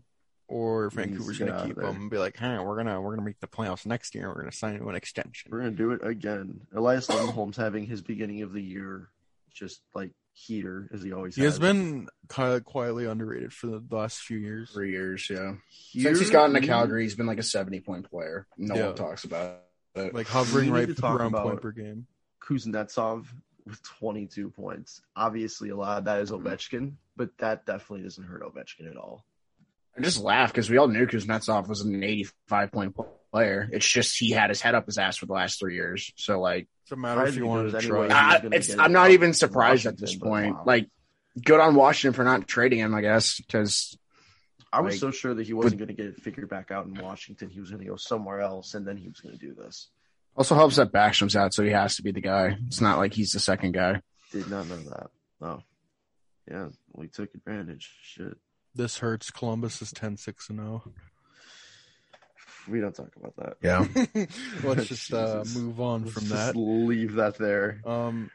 or He Vancouver's gonna keep of him and be like, "Hey, we're gonna we're gonna make the playoffs next year. We're gonna sign him an extension." We're gonna do it again. Elias Lindholm's having his beginning of the year just like heater as he always He has has. been kind of quietly underrated for the last few years. Three years, yeah. Heater, Since he's gotten to Calgary, he's been like a 70 point player. No Yeah. one talks about it. Like hovering We need right around point per game. Kuznetsov with 22 points. Obviously, a lot of that is. Ovechkin, but that definitely doesn't hurt Ovechkin at all. I just laugh because we all knew Kuznetsov was an 85 point player. It's just he had his head up his ass for the last three years. So like, It's a matter if you want to was try. way- I, it's, I'm not even surprised at this point. wow. Like, good on Washington for not trading him, I guess, because I was Like, so sure that he wasn't going to get it figured back out in Washington. He was going to go somewhere else, and then he was going to do this. also helps that Backstrom's out, so he has to be the guy. It's not like he's the second guy. Did not know that. Oh, yeah. We took advantage. Shit. This hurts. Columbus is 10-6 and oh. 0. We don't talk about that. Yeah. Let's just uh, move on Let's from just that. leave that there. Um,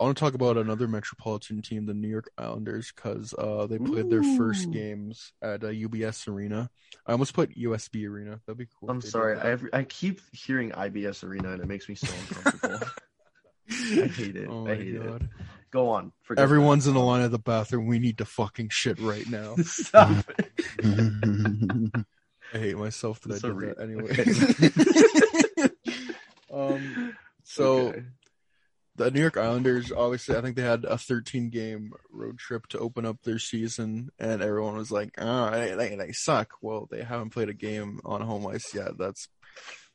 I want to talk about another metropolitan team, the New York Islanders, because uh, they played their first games at uh, UBS Arena. I almost put USB Arena. That'd be cool. I'm if they did sorry. I have, I keep hearing IBS Arena, and it makes me so uncomfortable. I hate it. Oh I my hate it. Go on. Forget Everyone's that. in the line at the bathroom. We need to fucking shit right now. Stop it. I hate myself that It's I did re- that anyway. um, so Okay. the New York Islanders, obviously, I think they had a 13 game road trip to open up their season, and everyone was like, "Oh, they, they, they suck." Well, they haven't played a game on home ice yet. That's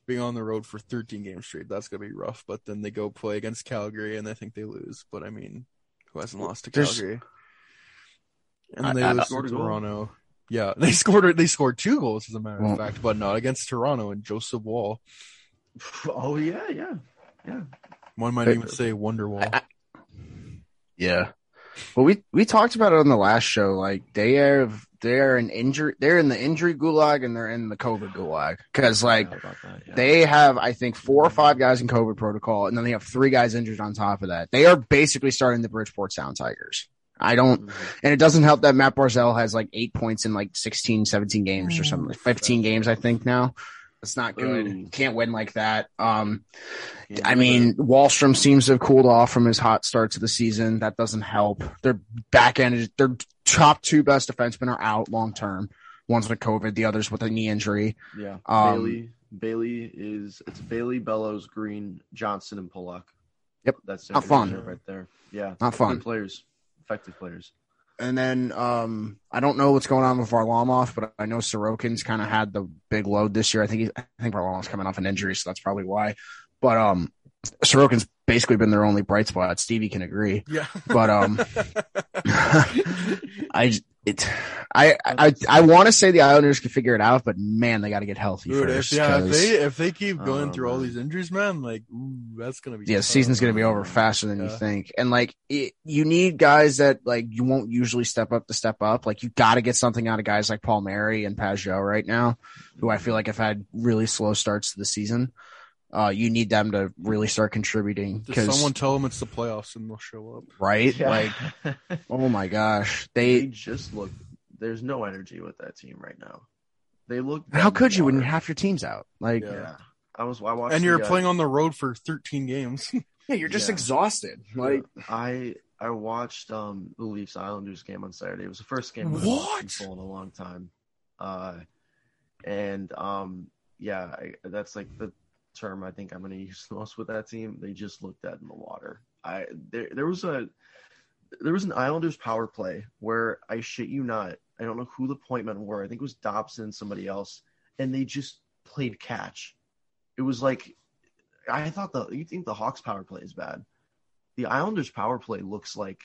being on the road for 13 games straight. That's gonna be rough. But then they go play against Calgary, and I think they lose. But I mean, who hasn't lost to There's- Calgary? And I- they I- lose to Scored goal. Toronto. Yeah, they scored. They scored two goals, as a matter Well- of fact, but not against Toronto and Joseph Woll. Oh yeah, yeah, yeah. One might Hey, even uh, say Wonderwall. Yeah. Well, we we talked about it on the last show. Like they have they're an injury. They're in the injury gulag and they're in the COVID gulag because like How that? Yeah. they have I think four or five guys in COVID protocol, and then they have three guys injured on top of that. They are basically starting the Bridgeport Sound Tigers. I don't, Mhm. and it doesn't help that Matt Barzal has like eight points in like 16, 17 games or something, like 15 games, I think now. It's not good. Ooh. Can't win like that. Um, Can't I do mean, Wahlstrom seems to have cooled off from his hot start to the season. That doesn't help. Their back end, is- their top two best defensemen are out long term. One's with COVID, the other's with a knee injury. yeah. um, Bailey. Bailey is it's Bailey, Bellows, Green, Johnson, and Pulock. Yep. That's Not fun. right there. Yeah, Not fun. Good players, effective players. And then um, I don't know what's going on with Varlamov, but I know Sorokin's kind of had the big load this year. I think he, I think Varlamov's coming off an injury, so that's probably why. But um, Sorokin's basically been their only bright spot. Stevie can agree. Yeah. But um, I it. I I I want to say the Islanders can figure it out, but man, they got to get healthy Dude, if, first. yeah, if 'cause- they if they keep going Oh, through all these injuries, man, like ooh, that's gonna be yeah, tough. season's going to be over faster than you think. And like, it, you need guys that like you won't usually step up to step up. Like, you got to get something out of guys like Palmieri and Pageau right now, who I feel like have had really slow starts to the season. Uh, you need them to really start contributing Just because, someone tell them it's the playoffs and they'll show up. right? Like, oh my gosh, they they. just look. There's no energy with that team right now. They look. How could the you when half your team's out? Like, Yeah. Yeah, I was. I watched. And you're uh, playing on the road for 13 games. yeah, you're just Yeah. exhausted. Like, I I watched um the Leafs Islanders game on Saturday. It was the first game I've What? in in a long time. Uh, and um yeah, I, that's like the term I think I'm going to use the most with that team. They just looked dead in the water. I there there was a there was an Islanders power play where I shit you not. I don't know who the point men were. I think it was Dobson, somebody else, and they just played catch. It was like I thought the you think the Hawks power play is bad. The Islanders power play looks like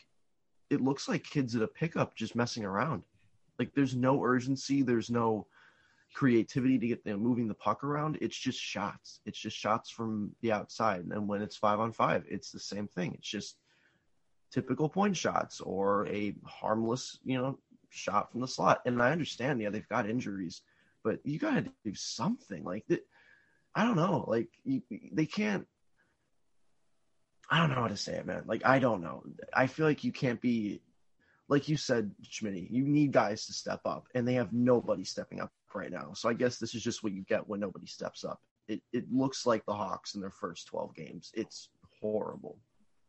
it looks like kids at a pickup just messing around. Like there's no urgency, there's no creativity to get them moving the puck around. It's just shots. It's just shots from the outside. And when it's five on five, it's the same thing. It's just typical point shots or a harmless, you know, shot from the slot. And I understand, yeah, they've got injuries, but you got to do something. Like that. I don't know. Like you, they can't. I don't know how to say it, man. Like I don't know. I feel like you can't be, like you said, Schmitty. You need guys to step up, and they have nobody stepping up right now. So I guess this is just what you get when nobody steps up. It it looks like the Hawks in their first twelve games. It's horrible.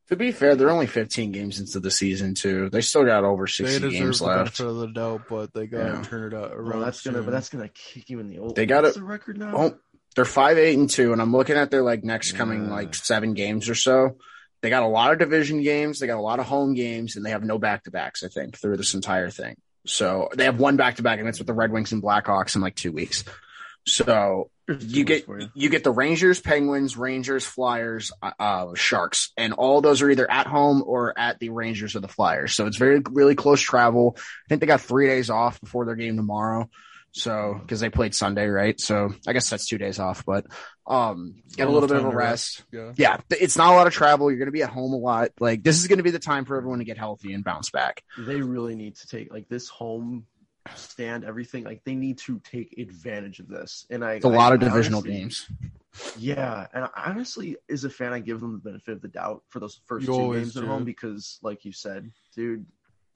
to be fair, they're only 15 games into the season too. They still got over 60 deserve games the left. benefit of the doubt, but they gotta Yeah. turn it out around. Well, that's gonna, but that's gonna kick you in the old. They gotta- What's the record now? Well, they're five, eight, and two, and I'm looking at their like next coming like seven games or so. They got a lot of division games, they got a lot of home games, and they have no back to backs. I think through this entire thing. So they have one back to back, and that's with the Red Wings and Blackhawks in like two weeks. So you get you. you get the Rangers, Penguins, Rangers, Flyers, uh, uh, Sharks, and all those are either at home or at the Rangers or the Flyers. So it's very really close travel. I think they got three days off before their game tomorrow. So because they played Sunday, right? So I guess that's two days off, but um, get a little bit of a to rest. Yeah. Yeah, it's not a lot of travel. You're going to be at home a lot. Like this is going to be the time for everyone to get healthy and bounce back. they really need to take like this home stand everything like they need to take advantage of this and i It's a lot I- of divisional honestly- games. yeah and I honestly as a fan i give them the benefit of the doubt for those first You two always games at do. home because like you said dude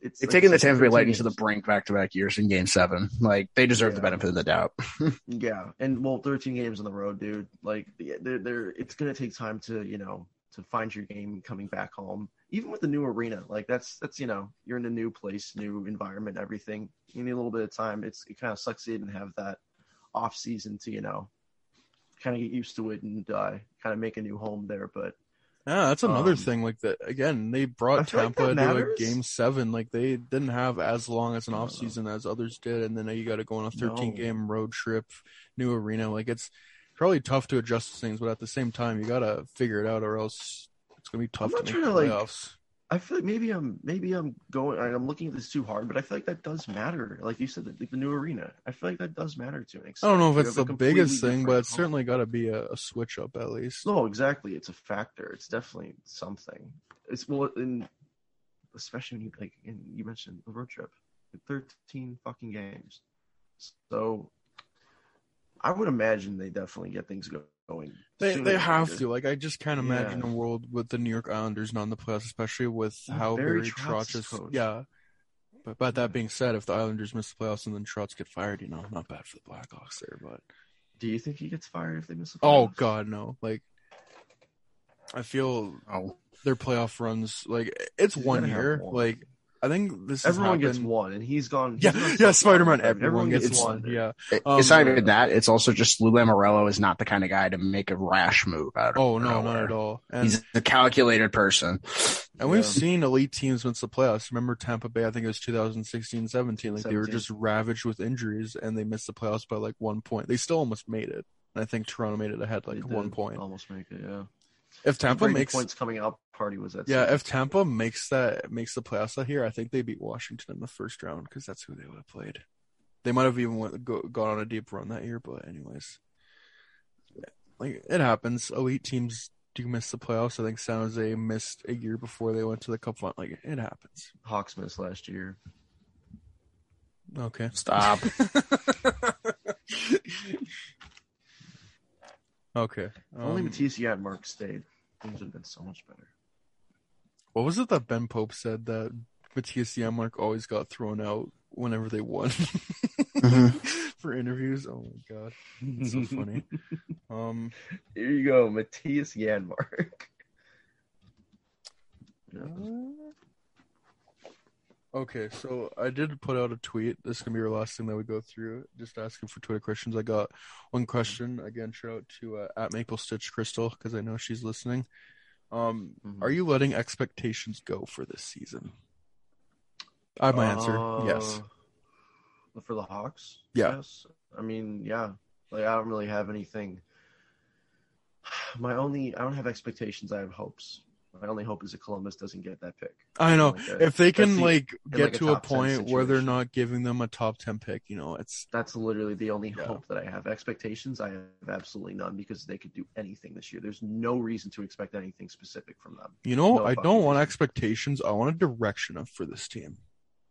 it's They've taken the Tampa Bay Lightning to the brink back to back years in Game Seven. Like they deserve the benefit of the doubt. yeah and well 13 games on the road dude. Like they're, they're it's gonna take time to you know to find your game coming back home. Even with the new arena like that's that's you know you're in a new place new environment everything. You need a little bit of time. It's it kind of sucks you didn't have that off season to you know kind of get used to it and uh, kind of make a new home there but Yeah, that's another Um, thing. Like that again, they brought feel like Tampa to a game seven. Like they didn't have as long as an off season as others did, and then now you got to go on a 13 No. game road trip, new arena. Like it's probably tough to adjust things, but at the same time, you got to figure it out, or else it's gonna be tough not to make trying the like, playoffs. I feel like maybe I'm maybe I'm going I'm looking at this too hard, but I feel like that does matter. Like you said, the, the new arena. I feel like that does matter to an I don't know if it's the biggest thing, but it's home. certainly got to be a, a switch up at least. No, exactly. It's a factor. It's definitely something. It's well, in especially when you like, and you mentioned the road trip, thirteen fucking games. So, I would imagine they definitely get things go- going. They they have to. Like I just can't imagine Yeah. a world with the New York Islanders not in the playoffs, especially with how Barry Barry Trotz is coach. Yeah. But but that being said, if the Islanders miss the playoffs and then Trotz get fired, you know, not bad for the Blackhawks there, but Do you think he gets fired if they miss? The oh god, no. Like I feel Oh, their playoff runs like it's He's one year. one. Like I think this has Everyone gets one, and he's gone. he's Yeah, gone yeah. Spider Man. Everyone gets gets one. Yeah. It- Um, it's not even that. It's also just Lou Lamoriello is not the kind of guy to make a rash move out of Oh no, nowhere. not at all. And He's a calculated person. And we've Yeah. seen elite teams miss the playoffs. Remember Tampa Bay? I think it was 2016, 17. Like they were just ravaged with injuries, and they missed the playoffs by like one point. They still almost made it. And I think Toronto made it ahead like They one did point. Almost make it. Yeah. If Tampa Brady makes points coming out party was at yeah, City. if Tampa makes that makes the playoffs out here, I think they beat Washington in the first round because that's who they would have played. They might have even went, go, gone on a deep run that year, but anyways, like it happens. Elite teams do miss the playoffs. I think San Jose missed a year before they went to the Cup final. Like it happens. Hawks missed last year. Okay, Stop. okay. If Only Um, Matisse Mark stayed. Things would have been so much better. what was it that Ben Pope said that Matthias Janmark always got thrown out whenever they won for interviews? Oh my god, it's so funny. Um. Here you go, Matthias Janmark. yeah. Okay, so I did put out a tweet. This is gonna be our last thing that we go through. Just asking for Twitter questions. I got one question. Again, shout out to uh, at Maple Stitch Crystal because I know she's listening. Um, Mhm. are you letting expectations go for this season? I have my answer. Yes. Uh, For the Hawks? Yeah. Yes. I mean, yeah. Like I don't really have anything. My only I don't have expectations, I have hopes. My only hope is that Columbus doesn't get that pick. I know. Like a- if they can the- like get like to a top 10 point where they're not giving them a top ten pick, you know, it's That's literally the only Yeah. hope that I have. Expectations, I have absolutely none because they could do anything this year. There's no reason to expect anything specific from them. you know, No I don't want reason. expectations. I want a direction of for this team.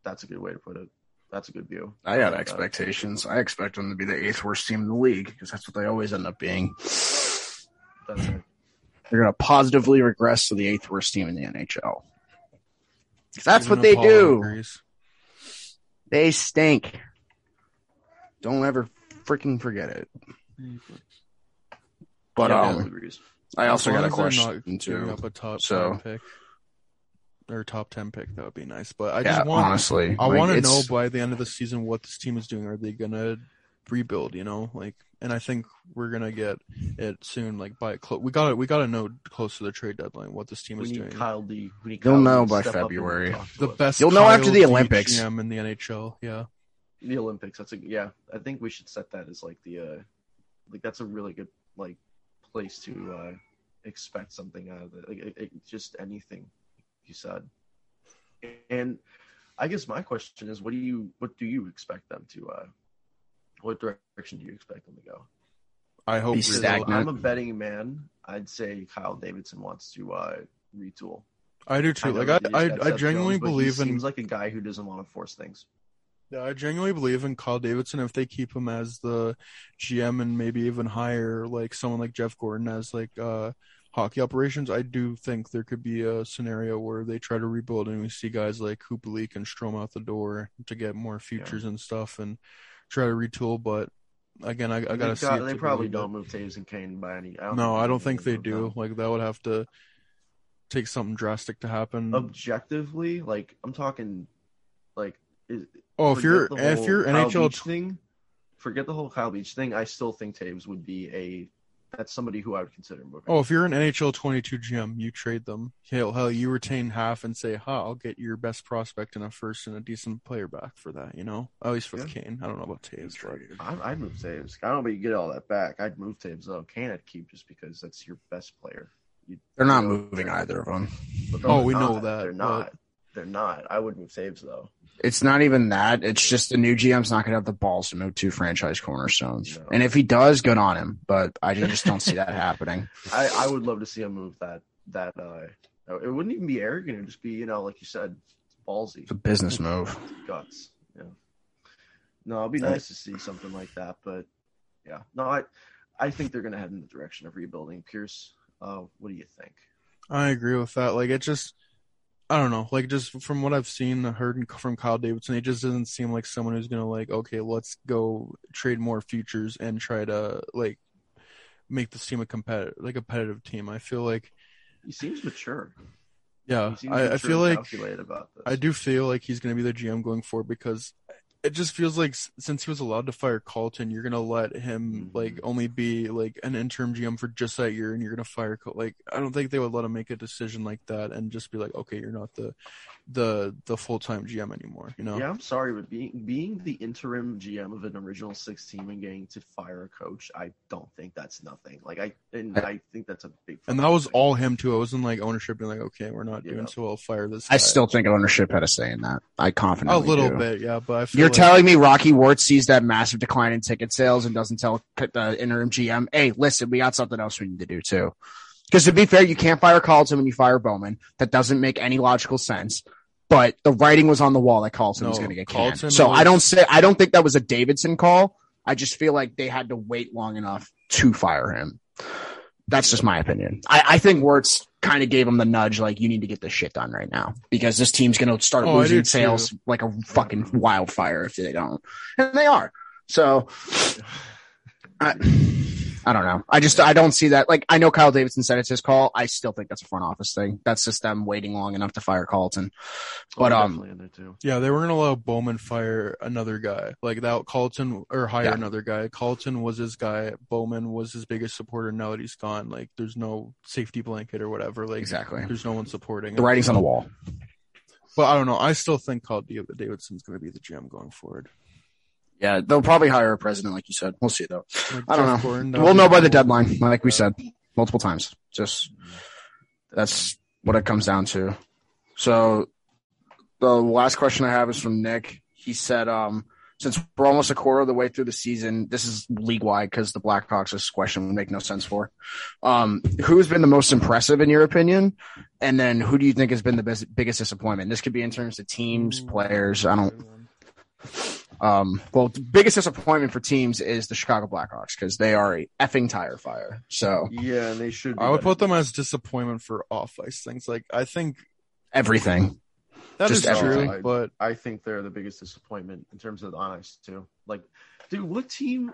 That's a good way to put it. That's a good view. I got like that. expectations. I expect them to be the eighth worst team in the league because that's what they always end up being. That's right. They're going to positively regress to the eighth worst team in the NHL. That's Even what they Apollo do. agrees. They stink. Don't ever freaking forget it. But Yeah, um, I also got a question not too. Up a top So- pick or top ten pick, that would be nice. But I Yeah, just want, honestly, I like, want to know by the end of the season what this team is doing. Are they gonna rebuild? You know, like, and I think we're gonna get it soon. Like by clo- we got to we got to know close to the trade deadline what this team We is need doing. Kyle D. We need You'll D know by step up and February. the us. best. You'll know after the Olympics. GM in the NHL. Yeah, the Olympics. That's a yeah. I think we should set that as like the uh like that's a really good like place to uh expect something out of it. Like it, it, just anything you said. And I guess my question is, what do you what do you expect them to uh what direction do you expect them to go? I hope Be I'm a betting man. I'd say Kyle Davidson wants to uh retool. I do too. know Like I, they just got I, I genuinely Jones, but he believe in Seems like a guy who doesn't want to force things. Yeah, I genuinely believe in Kyle Davidson. If they keep him as the GM and maybe even hire like someone like Jeff Gorton as like uh hockey operations, I do think there could be a scenario where they try to rebuild and we see guys like Kubalik and Strome out the door to get more futures and stuff and try to retool. But again, I, I gotta see. got- they probably don't move Toews and Kane by any. I No, I don't think they do. them. Like that would have to take something drastic to happen. Objectively, like I'm talking, like is, oh, if you're if you're Kyle NHL Beach thing, forget the whole Kyle Beach thing. I still think Toews would be a that's somebody who I would consider moving. Oh, if you're an NHL 22 GM, you trade them. Hell, hell, you retain half and say, "Ha, I'll get your best prospect and a first and a decent player back for that." You know, at least with Yeah. Kane. I don't know about Toews, but I, I'd move Toews. I don't know, but you get all that back. I'd move Toews though. Kane I'd keep just because that's your best player. You, They're not you know, moving either of them. Oh, they're we know that, They're but- not. They're not. I would move Toews though. It's not even that. It's just the new GM's not going to have the balls to move two franchise cornerstones. No. And if he does, good on him. But I just don't see that happening. I, I would love to see him move that that uh it wouldn't even be arrogant, it'd just be, you know, like you said, ballsy. It's a business move. guts. Yeah. No, it'd be nice to see something like that, but yeah. No, I I think they're gonna head in the direction of rebuilding. Pierce, uh, what do you think? I agree with that. Like it just, I don't know. Like just from what I've seen, heard from Kyle Davidson, he just doesn't seem like someone who's gonna like, okay, let's go trade more futures and try to like make this team a competitive, like a competitive team. I feel like, He seems mature. yeah, seems I, I feel like calculated about this. I do feel like he's going to be the GM going forward because it just feels like since he was allowed to fire Colliton, you're gonna let him Mhm. like only be like an interim GM for just that year, and you're gonna fire Col- like I don't think they would let him make a decision like that and just be like, okay, you're not the the the full time GM anymore. You know? Yeah, I'm sorry, but being being the interim GM of an original six team and getting to fire a coach, I don't think that's nothing. Like I and I think that's a big. And that was all him too. It wasn't like ownership being like, okay, we're not Yeah. doing so well, fire this. I still think ownership had a say in that. I a confidently a little do. bit, yeah. But I feel You're like, telling me Rocky Wirtz sees that massive decline in ticket sales and doesn't tell the interim GM, "Hey, listen, we got something else we need to do too." Because to be fair, you can't fire Colliton when you fire Bowman. That doesn't make any logical sense. But the writing was on the wall that Colliton was going to get canned. Colliton So was- I don't say I don't think that was a Davidson call. I just feel like they had to wait long enough to fire him. That's just my opinion. I, I think Wirtz kind of gave him the nudge, like you need to get this shit done right now because this team's going to start Oh, losing do too. sales like a fucking wildfire if they don't, and they are. So I, I don't know. I just I don't see that. Like I know Kyle Davidson said it's his call. I still think that's a front office thing. That's just them waiting long enough to fire Colliton. But um, definitely in there too. Yeah, they weren't gonna allow Bowman fire another guy like that. Colliton or hire Yeah. another guy. Colliton was his guy. Bowman was his biggest supporter. Now that he's gone, like there's no safety blanket or whatever. Like Exactly. there's no one supporting. the him. writing's on the wall. But I don't know. I still think Kyle Davidson's gonna be the GM going forward. Yeah, they'll probably hire a president, like you said. We'll see though. Like I don't Jeff know. Gorton, We'll know by the deadline, like we said multiple times. Just that's what it comes down to. So the last question I have is from Nick. He said, um, since we're almost a quarter of the way through the season, this is league wide because the Blackhawks this question would make no sense for. Um, who's been the most impressive in your opinion? And then who do you think has been the best, biggest disappointment? This could be in terms of teams, players. I don't, um, well, the biggest disappointment for teams is the Chicago Blackhawks because they are a effing tire fire. So Yeah, and they should. be I would better put them as disappointment for off ice things. Like I think everything. that is Just true, everything. but I think they're the biggest disappointment in terms of on ice too. Like, dude, what team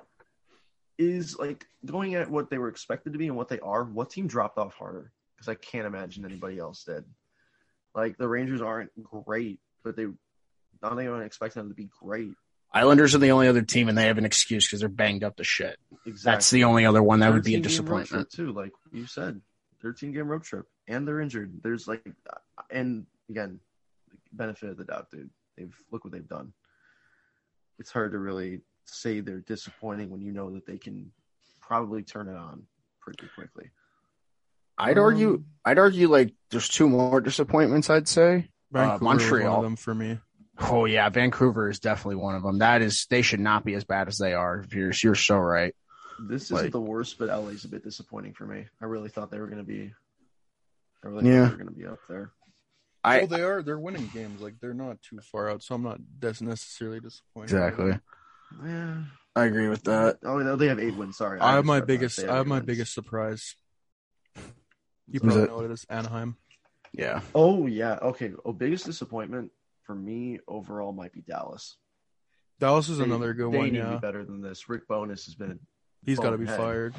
is like going at what they were expected to be and what they are? What team dropped off harder? Because I can't imagine anybody else did. Like the Rangers aren't great, but they not anyone expecting them to be great. Islanders are the only other team, and they have an excuse because they're banged up to shit. Exactly. That's the only other one that would be a 13 game road disappointment. too. Like you said, thirteen game road trip, and they're injured. There's like, and again, benefit of the doubt, dude. They've look what they've done. It's hard to really say they're disappointing when you know that they can probably turn it on pretty quickly. I'd argue. Um, I'd argue like there's two more disappointments. I'd say. Uh, Vancouver was one Montreal. of them for me. Oh yeah, Vancouver is definitely one of them. That is, they should not be as bad as they are. You're, you're so right. This isn't the worst, but LA's a bit disappointing for me. I really thought they were going to be. I really Yeah. thought they were going to be up there. I well, they are. They're winning games. Like they're not too far out, so I'm not des- necessarily disappointed. exactly. Yeah. I agree with that. Oh no, they have eight wins. Sorry, I have my biggest. I have my wins. biggest surprise. You probably it? know what it is. Anaheim. Yeah. Oh yeah, okay. Oh, biggest disappointment for me overall might be Dallas. Dallas is They- another good they one. need to Yeah, be better than this. Rick Bowness has been a, he's got to be fired.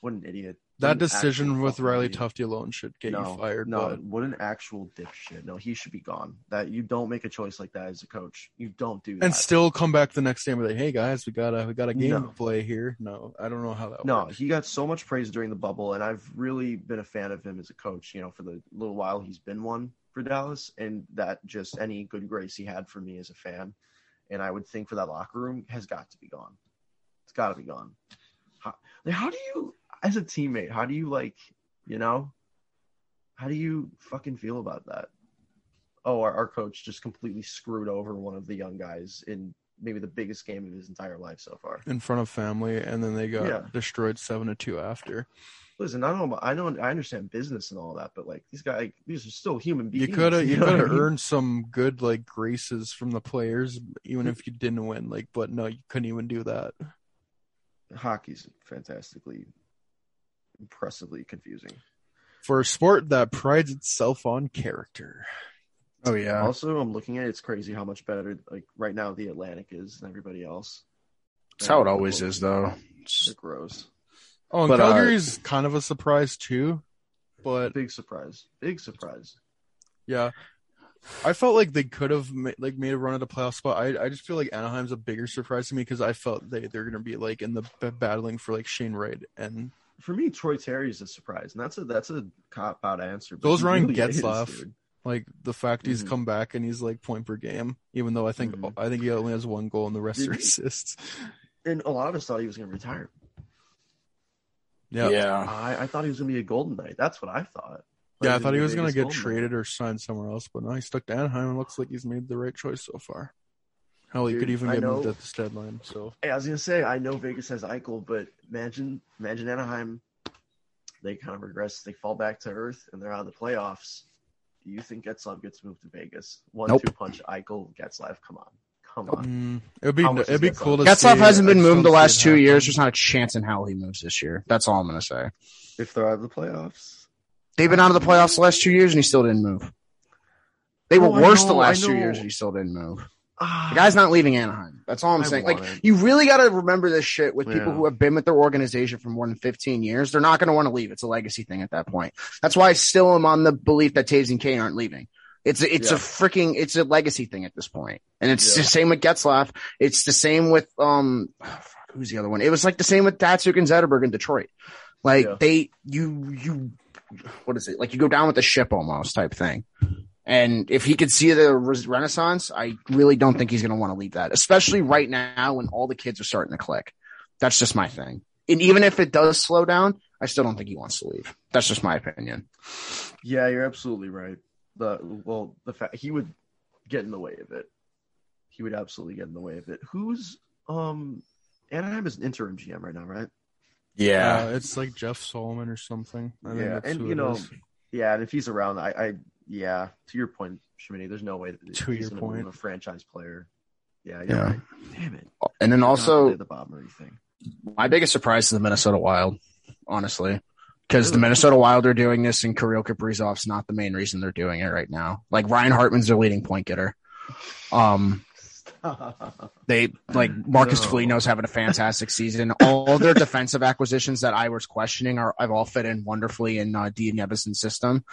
what an idiot. That an decision with Riley idiot. Tufte alone should get no, you fired. No, but what an actual dipshit. No, he should be gone. That you don't make a choice like that as a coach. You don't do that. and still come back the next day and be like, "Hey guys, we got a we got a game No. to play here." No, I don't know how that No, works. he got so much praise during the bubble, and I've really been a fan of him as a coach. You know, for the little while he's been one for Dallas, and that just any good grace he had for me as a fan, and I would think for that locker room has got to be gone. It's got to be gone. How, like, how do you, as a teammate, how do you like, you know, how do you fucking feel about that? Oh, our, our coach just completely screwed over one of the young guys in maybe the biggest game of his entire life so far. in front of family, and then they got Yeah. destroyed seven to two after. Listen, I don't know. I know. I understand business and all that, but like these guys, these are still human beings. You could have you know could have I mean? earned some good like graces from the players, even if you didn't win. Like, but no, you couldn't even do that. Hockey's fantastically, impressively confusing. For a sport that prides itself on character. Oh yeah. Also, I'm looking at it, it's crazy how much better like right now the Atlantic is than everybody else. That's how it always is, though. It's- They're gross. Oh, and But, uh, Calgary's kind of a surprise too. But Big surprise. Big surprise. yeah, I felt like they could have ma- like made a run at the playoff spot. I I just feel like Anaheim's a bigger surprise to me because I felt they they're gonna be like in the b- battling for like Shane Wright and For me, Troy Terry is a surprise, and that's a that's a cop out answer. but Those he Ryan really is, Getzlaf. dude. Like the fact he's Mhm. come back and he's like point per game, even though I think Mhm. I think he only has one goal and the rest Did are he? assists. And a lot of us thought he was going to retire. Yeah, Yeah. I, I thought he was going to be a Golden Knight. That's what I thought. Yeah, I thought he was going gonna get traded or signed somewhere else, but now he stuck to Anaheim and looks like he's made the right choice so far. Hell, he could even I get moved at this deadline. So Hey, I was gonna say I know Vegas has Eichel, but imagine imagine Anaheim, they kind of regress, they fall back to earth, and they're out of the playoffs. Do you think Getzlaf gets moved to Vegas? One Nope. two punch Eichel, Getzlaf. Come on, come on. mm, it'd be How much it'd be is cool to Getzlaf see. hasn't been moved the last it two years. There's not a chance in hell he moves this year. That's all I'm gonna say. If they're out of the playoffs, They've been out of the playoffs the last two years and he still didn't move. They were Oh, worse the know, I last two years and he still didn't move. Ah, The guy's not leaving Anaheim. That's all I'm I saying. Like it. you really got to remember this shit with people Yeah. who have been with their organization for more than 15 years. They're not going to want to leave. It's a legacy thing at that point. That's why I still am on the belief that Toews and Kane aren't leaving. It's a, it's Yeah. a freaking it's a legacy thing at this point. And it's Yeah. the same with Getzlaf. It's the same with um fuck, who's the other one? It was like the same with Datsyuk and Zetterberg in Detroit. Like they you you what is it? Like you go down with the ship almost type thing. And if he could see the renaissance, I really don't think he's going to want to leave that, especially right now when all the kids are starting to click. That's just my thing. And even if it does slow down, I still don't think he wants to leave. That's just my opinion. yeah, you're absolutely right. The well, the fact he would get in the way of it. He would absolutely get in the way of it. Who's um Anaheim is an interim GM right now, right? Yeah, it's like Jeff Solomon or something. I think Yeah, that's and who you it know, is. yeah, and if he's around, I, I, yeah, to your point, Shimini, there's no way that To he's your point. move a franchise player. Yeah, you're Yeah. right. Damn it. And then Not also, the bottom or anything. my biggest surprise is the Minnesota Wild, honestly, because the Minnesota Wild are doing this, and Kirill Kaprizov's not the main reason they're doing it right now. Like Ryan Hartman's their leading point getter. Um, they like Marcus No. Foligno's having a fantastic season. All their defensive acquisitions that I was questioning are I've all fit in wonderfully in uh, Dean Evason's system.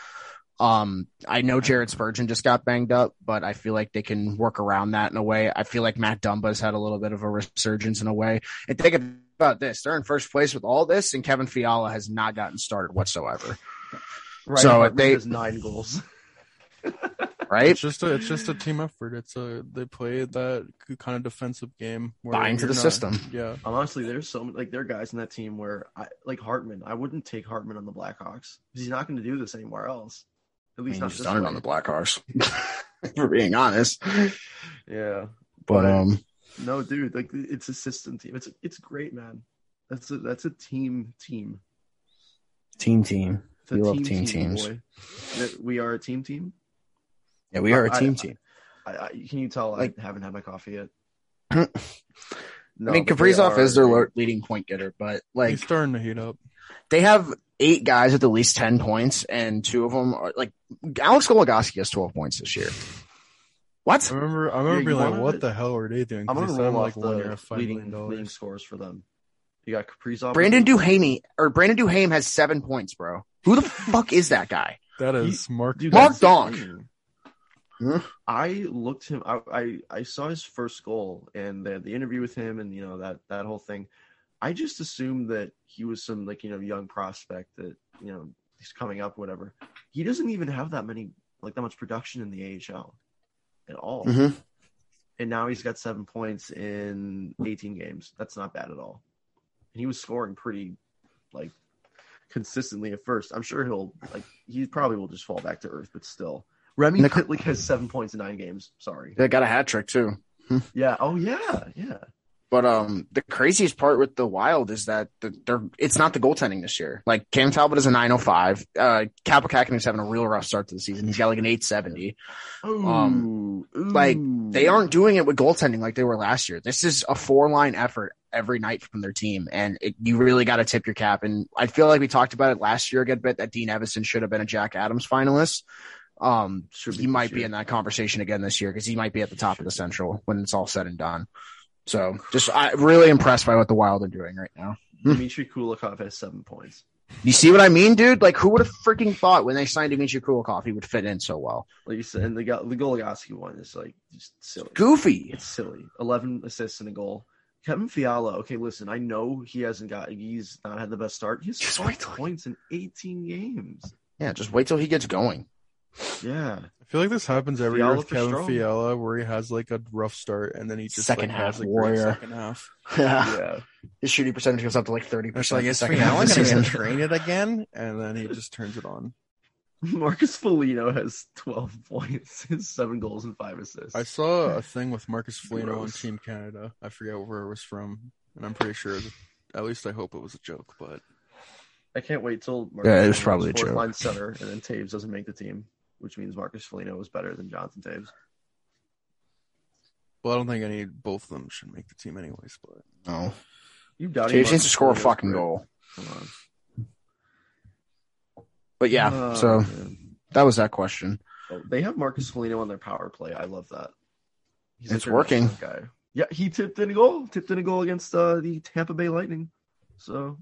Um, I know Jared Spurgeon just got banged up, but I feel like they can work around that in a way. I feel like Matt Dumba's had a little bit of a resurgence in a way. And think about this: they're in first place with all this, and Kevin Fiala has not gotten started whatsoever. Right, So Hartman they- nine goals. Right? It's just a it's just a team effort. It's a they play that kind of defensive game. Where Buy into you're the not- system. Yeah, Honestly, there's so many, like there are guys in that team where I like Hartman. I wouldn't take Hartman on the Blackhawks because he's not going to do this anywhere else. At I least mean, not he's this done it way. on the Blackhawks, for being honest. Yeah, But um, no, dude, like it's a system team. It's it's great, man. That's a that's a team team. team, team. It's a We love team, team team teams. boy. We are a team team. Yeah, we are a I- team I- team. I, I, can you tell Like- I haven't had my coffee yet? I mean, but they Kaprizov is their leading point getter, but like he's starting to heat up. they have eight guys with at least 10 points, and two of them are like Alex Goligoski has 12 points this year. What? I remember I remember you being like, what it. the hell are they doing? I'm 'Cause gonna roll off like the at leading leading scores for them. You got Kaprizov. Brandon Duhaney or Brandon Duhaime has seven points, bro. Who the fuck is that guy? That is Mark. Mark that's Donk. I looked him. I, I I saw his first goal and the the interview with him and you know that that whole thing. I just assumed that he was some like you know young prospect that you know he's coming up whatever. He doesn't even have that many like that much production in the AHL at all. Mhm. And now he's got seven points in 18 games. That's not bad at all. And he was scoring pretty like consistently at first. I'm sure he'll like he probably will just fall back to earth, but still. Remy Nic- Pitlick has seven points in nine games. Sorry. They got a hat trick too. Yeah. Oh yeah. Yeah. But um, the craziest part with the Wild is that the, they're it's not the goaltending this year. Like Cam Talbot is a 905. Uh, Capo is having a real rough start to the season. He's got like an 870. Ooh, Um, ooh. like, They aren't doing it with goaltending like they were last year. This is a four line effort every night from their team, and it, you really got to tip your cap. And I feel like we talked about it last year a good bit that Dean Evason should have been a Jack Adams finalist. Um, be he might be in that conversation again this year because he might be at the top of the Central when it's all said and done. So, just I really impressed by what the Wild are doing right now. Dmitry Kulikov has seven points. You see what I mean, dude? Like, who would have freaking thought when they signed Dimitri Kulikov he would fit in so well? Like you said, and the the Goligoski one is like just silly. Goofy. It's silly. Eleven assists and a goal. Kevin Fiala. Okay, listen. I know he hasn't got. He's not had the best start. He's Just five points in eighteen games. Yeah, just wait till he gets going. Yeah. I feel like this happens every year with Kevin Strom. Fiala, where he has like a rough start and then he just Second like, half has a great warrior. second half. Yeah. Yeah. His shooting percentage goes up to like thirty It's percent. like is Fiala gonna train it again, and then he just turns it on. Marcus Foligno has twelve points, seven goals and five assists. I saw a thing with Marcus Foligno on Team Canada. I forget where it was from, and I'm pretty sure. At least I hope it was a joke, but I can't wait till Marcus Yeah, it was probably a joke. line center, and then Toews doesn't make the team, which means Marcus Foligno is better than Jonathan Toews. well, I don't think any both of them should make the team anyways. But No. You doubt Toews needs to score a fucking goal. Come on. But yeah, Oh, so man. that was that question. Oh, they have Marcus Foligno on their power play. I love that. He's It's working. Guy. Yeah, he tipped in a goal. Tipped in a goal against uh, the Tampa Bay Lightning. So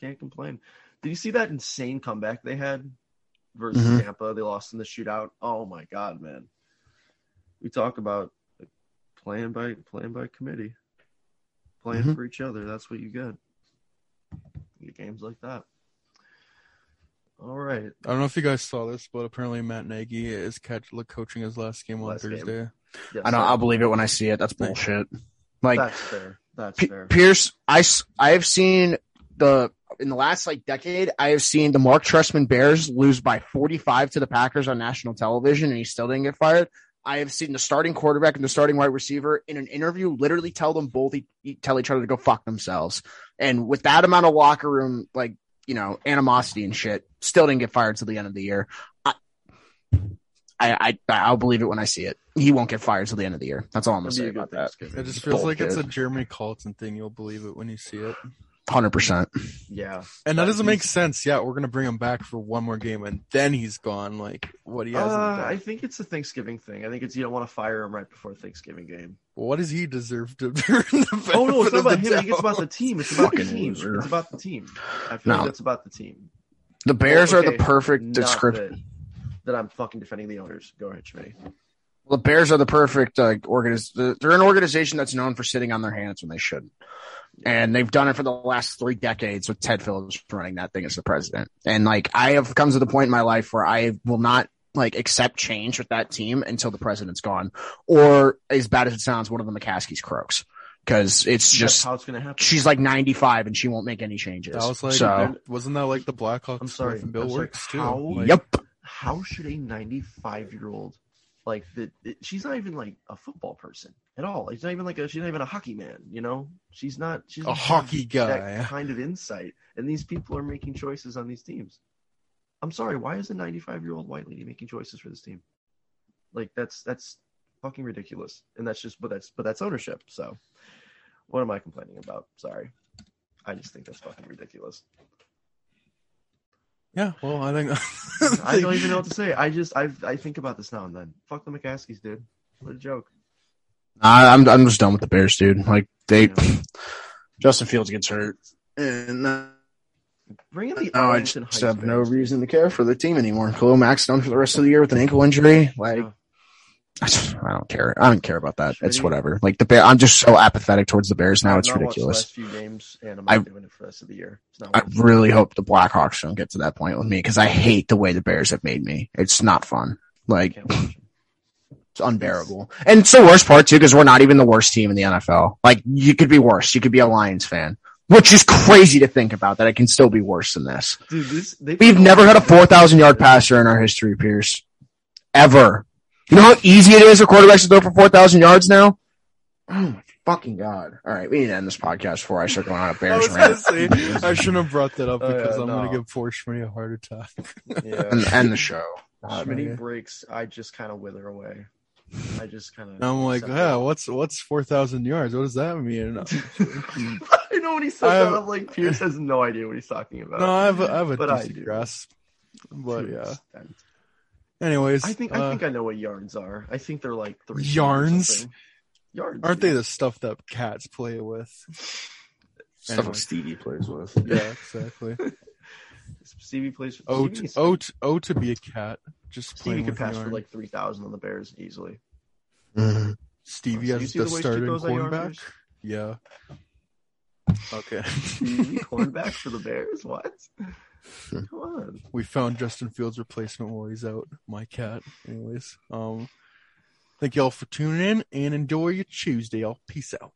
can't complain. Did you see that insane comeback they had versus Mhm. Tampa? They lost in the shootout. Oh my god, man! We talk about playing by playing by committee, playing Mhm. for each other. That's what you get. You get games like that. All right. I don't know if you guys saw this, but apparently Matt Nagy is catch, coaching his last game on Last game. Thursday. Yes, I know. sir. I'll believe it when I see it. That's bullshit. Like That's fair. That's P- fair. Pierce, I I've seen the in the last like decade. I have seen the Mark Trestman Bears lose by 45 to the Packers on national television, and he still didn't get fired. I have seen the starting quarterback and the starting wide receiver in an interview literally tell them both e- tell each other to go fuck themselves. And with that amount of locker room, like you know, animosity and shit, still didn't get fired till the end of the year. I, I, I I'll believe it when I see it. He won't get fired till the end of the year. That's all I'm gonna It'd say be a good about that. It just feels like it's a Bullshit. Jeremy Colliton thing. You'll believe it when you see it. Hundred percent. Yeah. And that That doesn't make sense. Yeah, we're gonna bring him back for one more game, and then he's gone. Like what he hasn't Uh. I think it's a Thanksgiving thing. I think it's you don't want to fire him right before Thanksgiving game. What does he deserve to the Oh no, it's not about him. I it's about the team. It's about the team. loser. It's about the team. I feel No. like that's about the team. The Bears Oh, are the perfect not description. That, that I'm fucking defending the owners. Go ahead, Schmitty. The Bears are the perfect uh, organiz- They're an organization that's known for sitting on their hands when they shouldn't, and they've done it for the last three decades with Ted Phillips running that thing as the president. And like, I have come to the point in my life where I will not like accept change with that team until the president's gone, or as bad as it sounds, one of the McCaskies croaks because it's That's just how it's gonna happen. she's like 95 and she won't make any changes. That was like, so. wasn't that like the Blackhawks I'm sorry, with Bill I'm sorry, Wirtz too? how- Like, Yep. How should a 95 year old like that? She's not even like a football person at all. She's not even like a. She's not even a hockey man. You know, she's not. She's A hockey guy. That kind of insight, and these people are making choices on these teams. I'm sorry. Why is a 95 year old white lady making choices for this team? Like that's that's fucking ridiculous, and that's just but that's but that's ownership. So, what am I complaining about? Sorry, I just think that's fucking ridiculous. Yeah, well, I think I don't even know what to say. I just I I think about this now and then. Fuck the McCaskies, dude. What a joke. I, I'm I'm just done with the Bears, dude. Like they, Yeah. Justin Fields gets hurt, and uh, Bring in the no, I just Heights have no reason to care for the team anymore. Khalil Mack's done for the rest of the year with an ankle injury. Like Yeah. I, don't care. I don't care about that. It's Shitty. whatever. Like the Bear, I'm just so apathetic towards the Bears now. It's not ridiculous. few games, and I'm I- doing it for the rest of the year. It's not I really hope the Blackhawks don't get to that point with me because I hate the way the Bears have made me. It's not fun. Like Can't watch 'em. It's unbearable. And it's the worst part too, because we're not even the worst team in the NFL. Like you could be worse. You could be a Lions fan, which is crazy to think about that it can still be worse than this. Dude, this We've never had a 4,000 yard passer in our history, Pierce. Ever. You know how easy it is for quarterbacks to throw for 4,000 yards now? Oh my fucking God. All right. We need to end this podcast before I start going on a Bears was rant. say I shouldn't have brought that up Oh, yeah, because I'm no. gonna give poor Schmitty a heart attack. Yeah. And end the show. God, Schmitty breaks. I just kind of wither away. I just kind of. I'm like, yeah, what's what's four thousand yards? What does that mean? I know when he says I have- that. I'm like, Pierce has no idea what he's talking about. No, I have a, I have a But decent grasp. But yeah. extent. Anyways, I think uh, I think I know what yarns are. I think they're like three. feet Yarns? Yards. aren't they the stuff that cats play with? Stuff Anyway. Stevie plays with. Yeah, exactly. Stevie plays. For, O Stevie's- to, o, to, o to be a cat. Just Stevie playing could with pass yarn. for like three thousand on the Bears easily. Stevie So you as the the starting cornerback. Yeah. Okay. Stevie cornerback for the Bears. What? Come on. we found Justin Fields' replacement while he's out. My cat. Anyways, um, thank y'all for tuning in and enjoy your Tuesday. Y'all, peace out.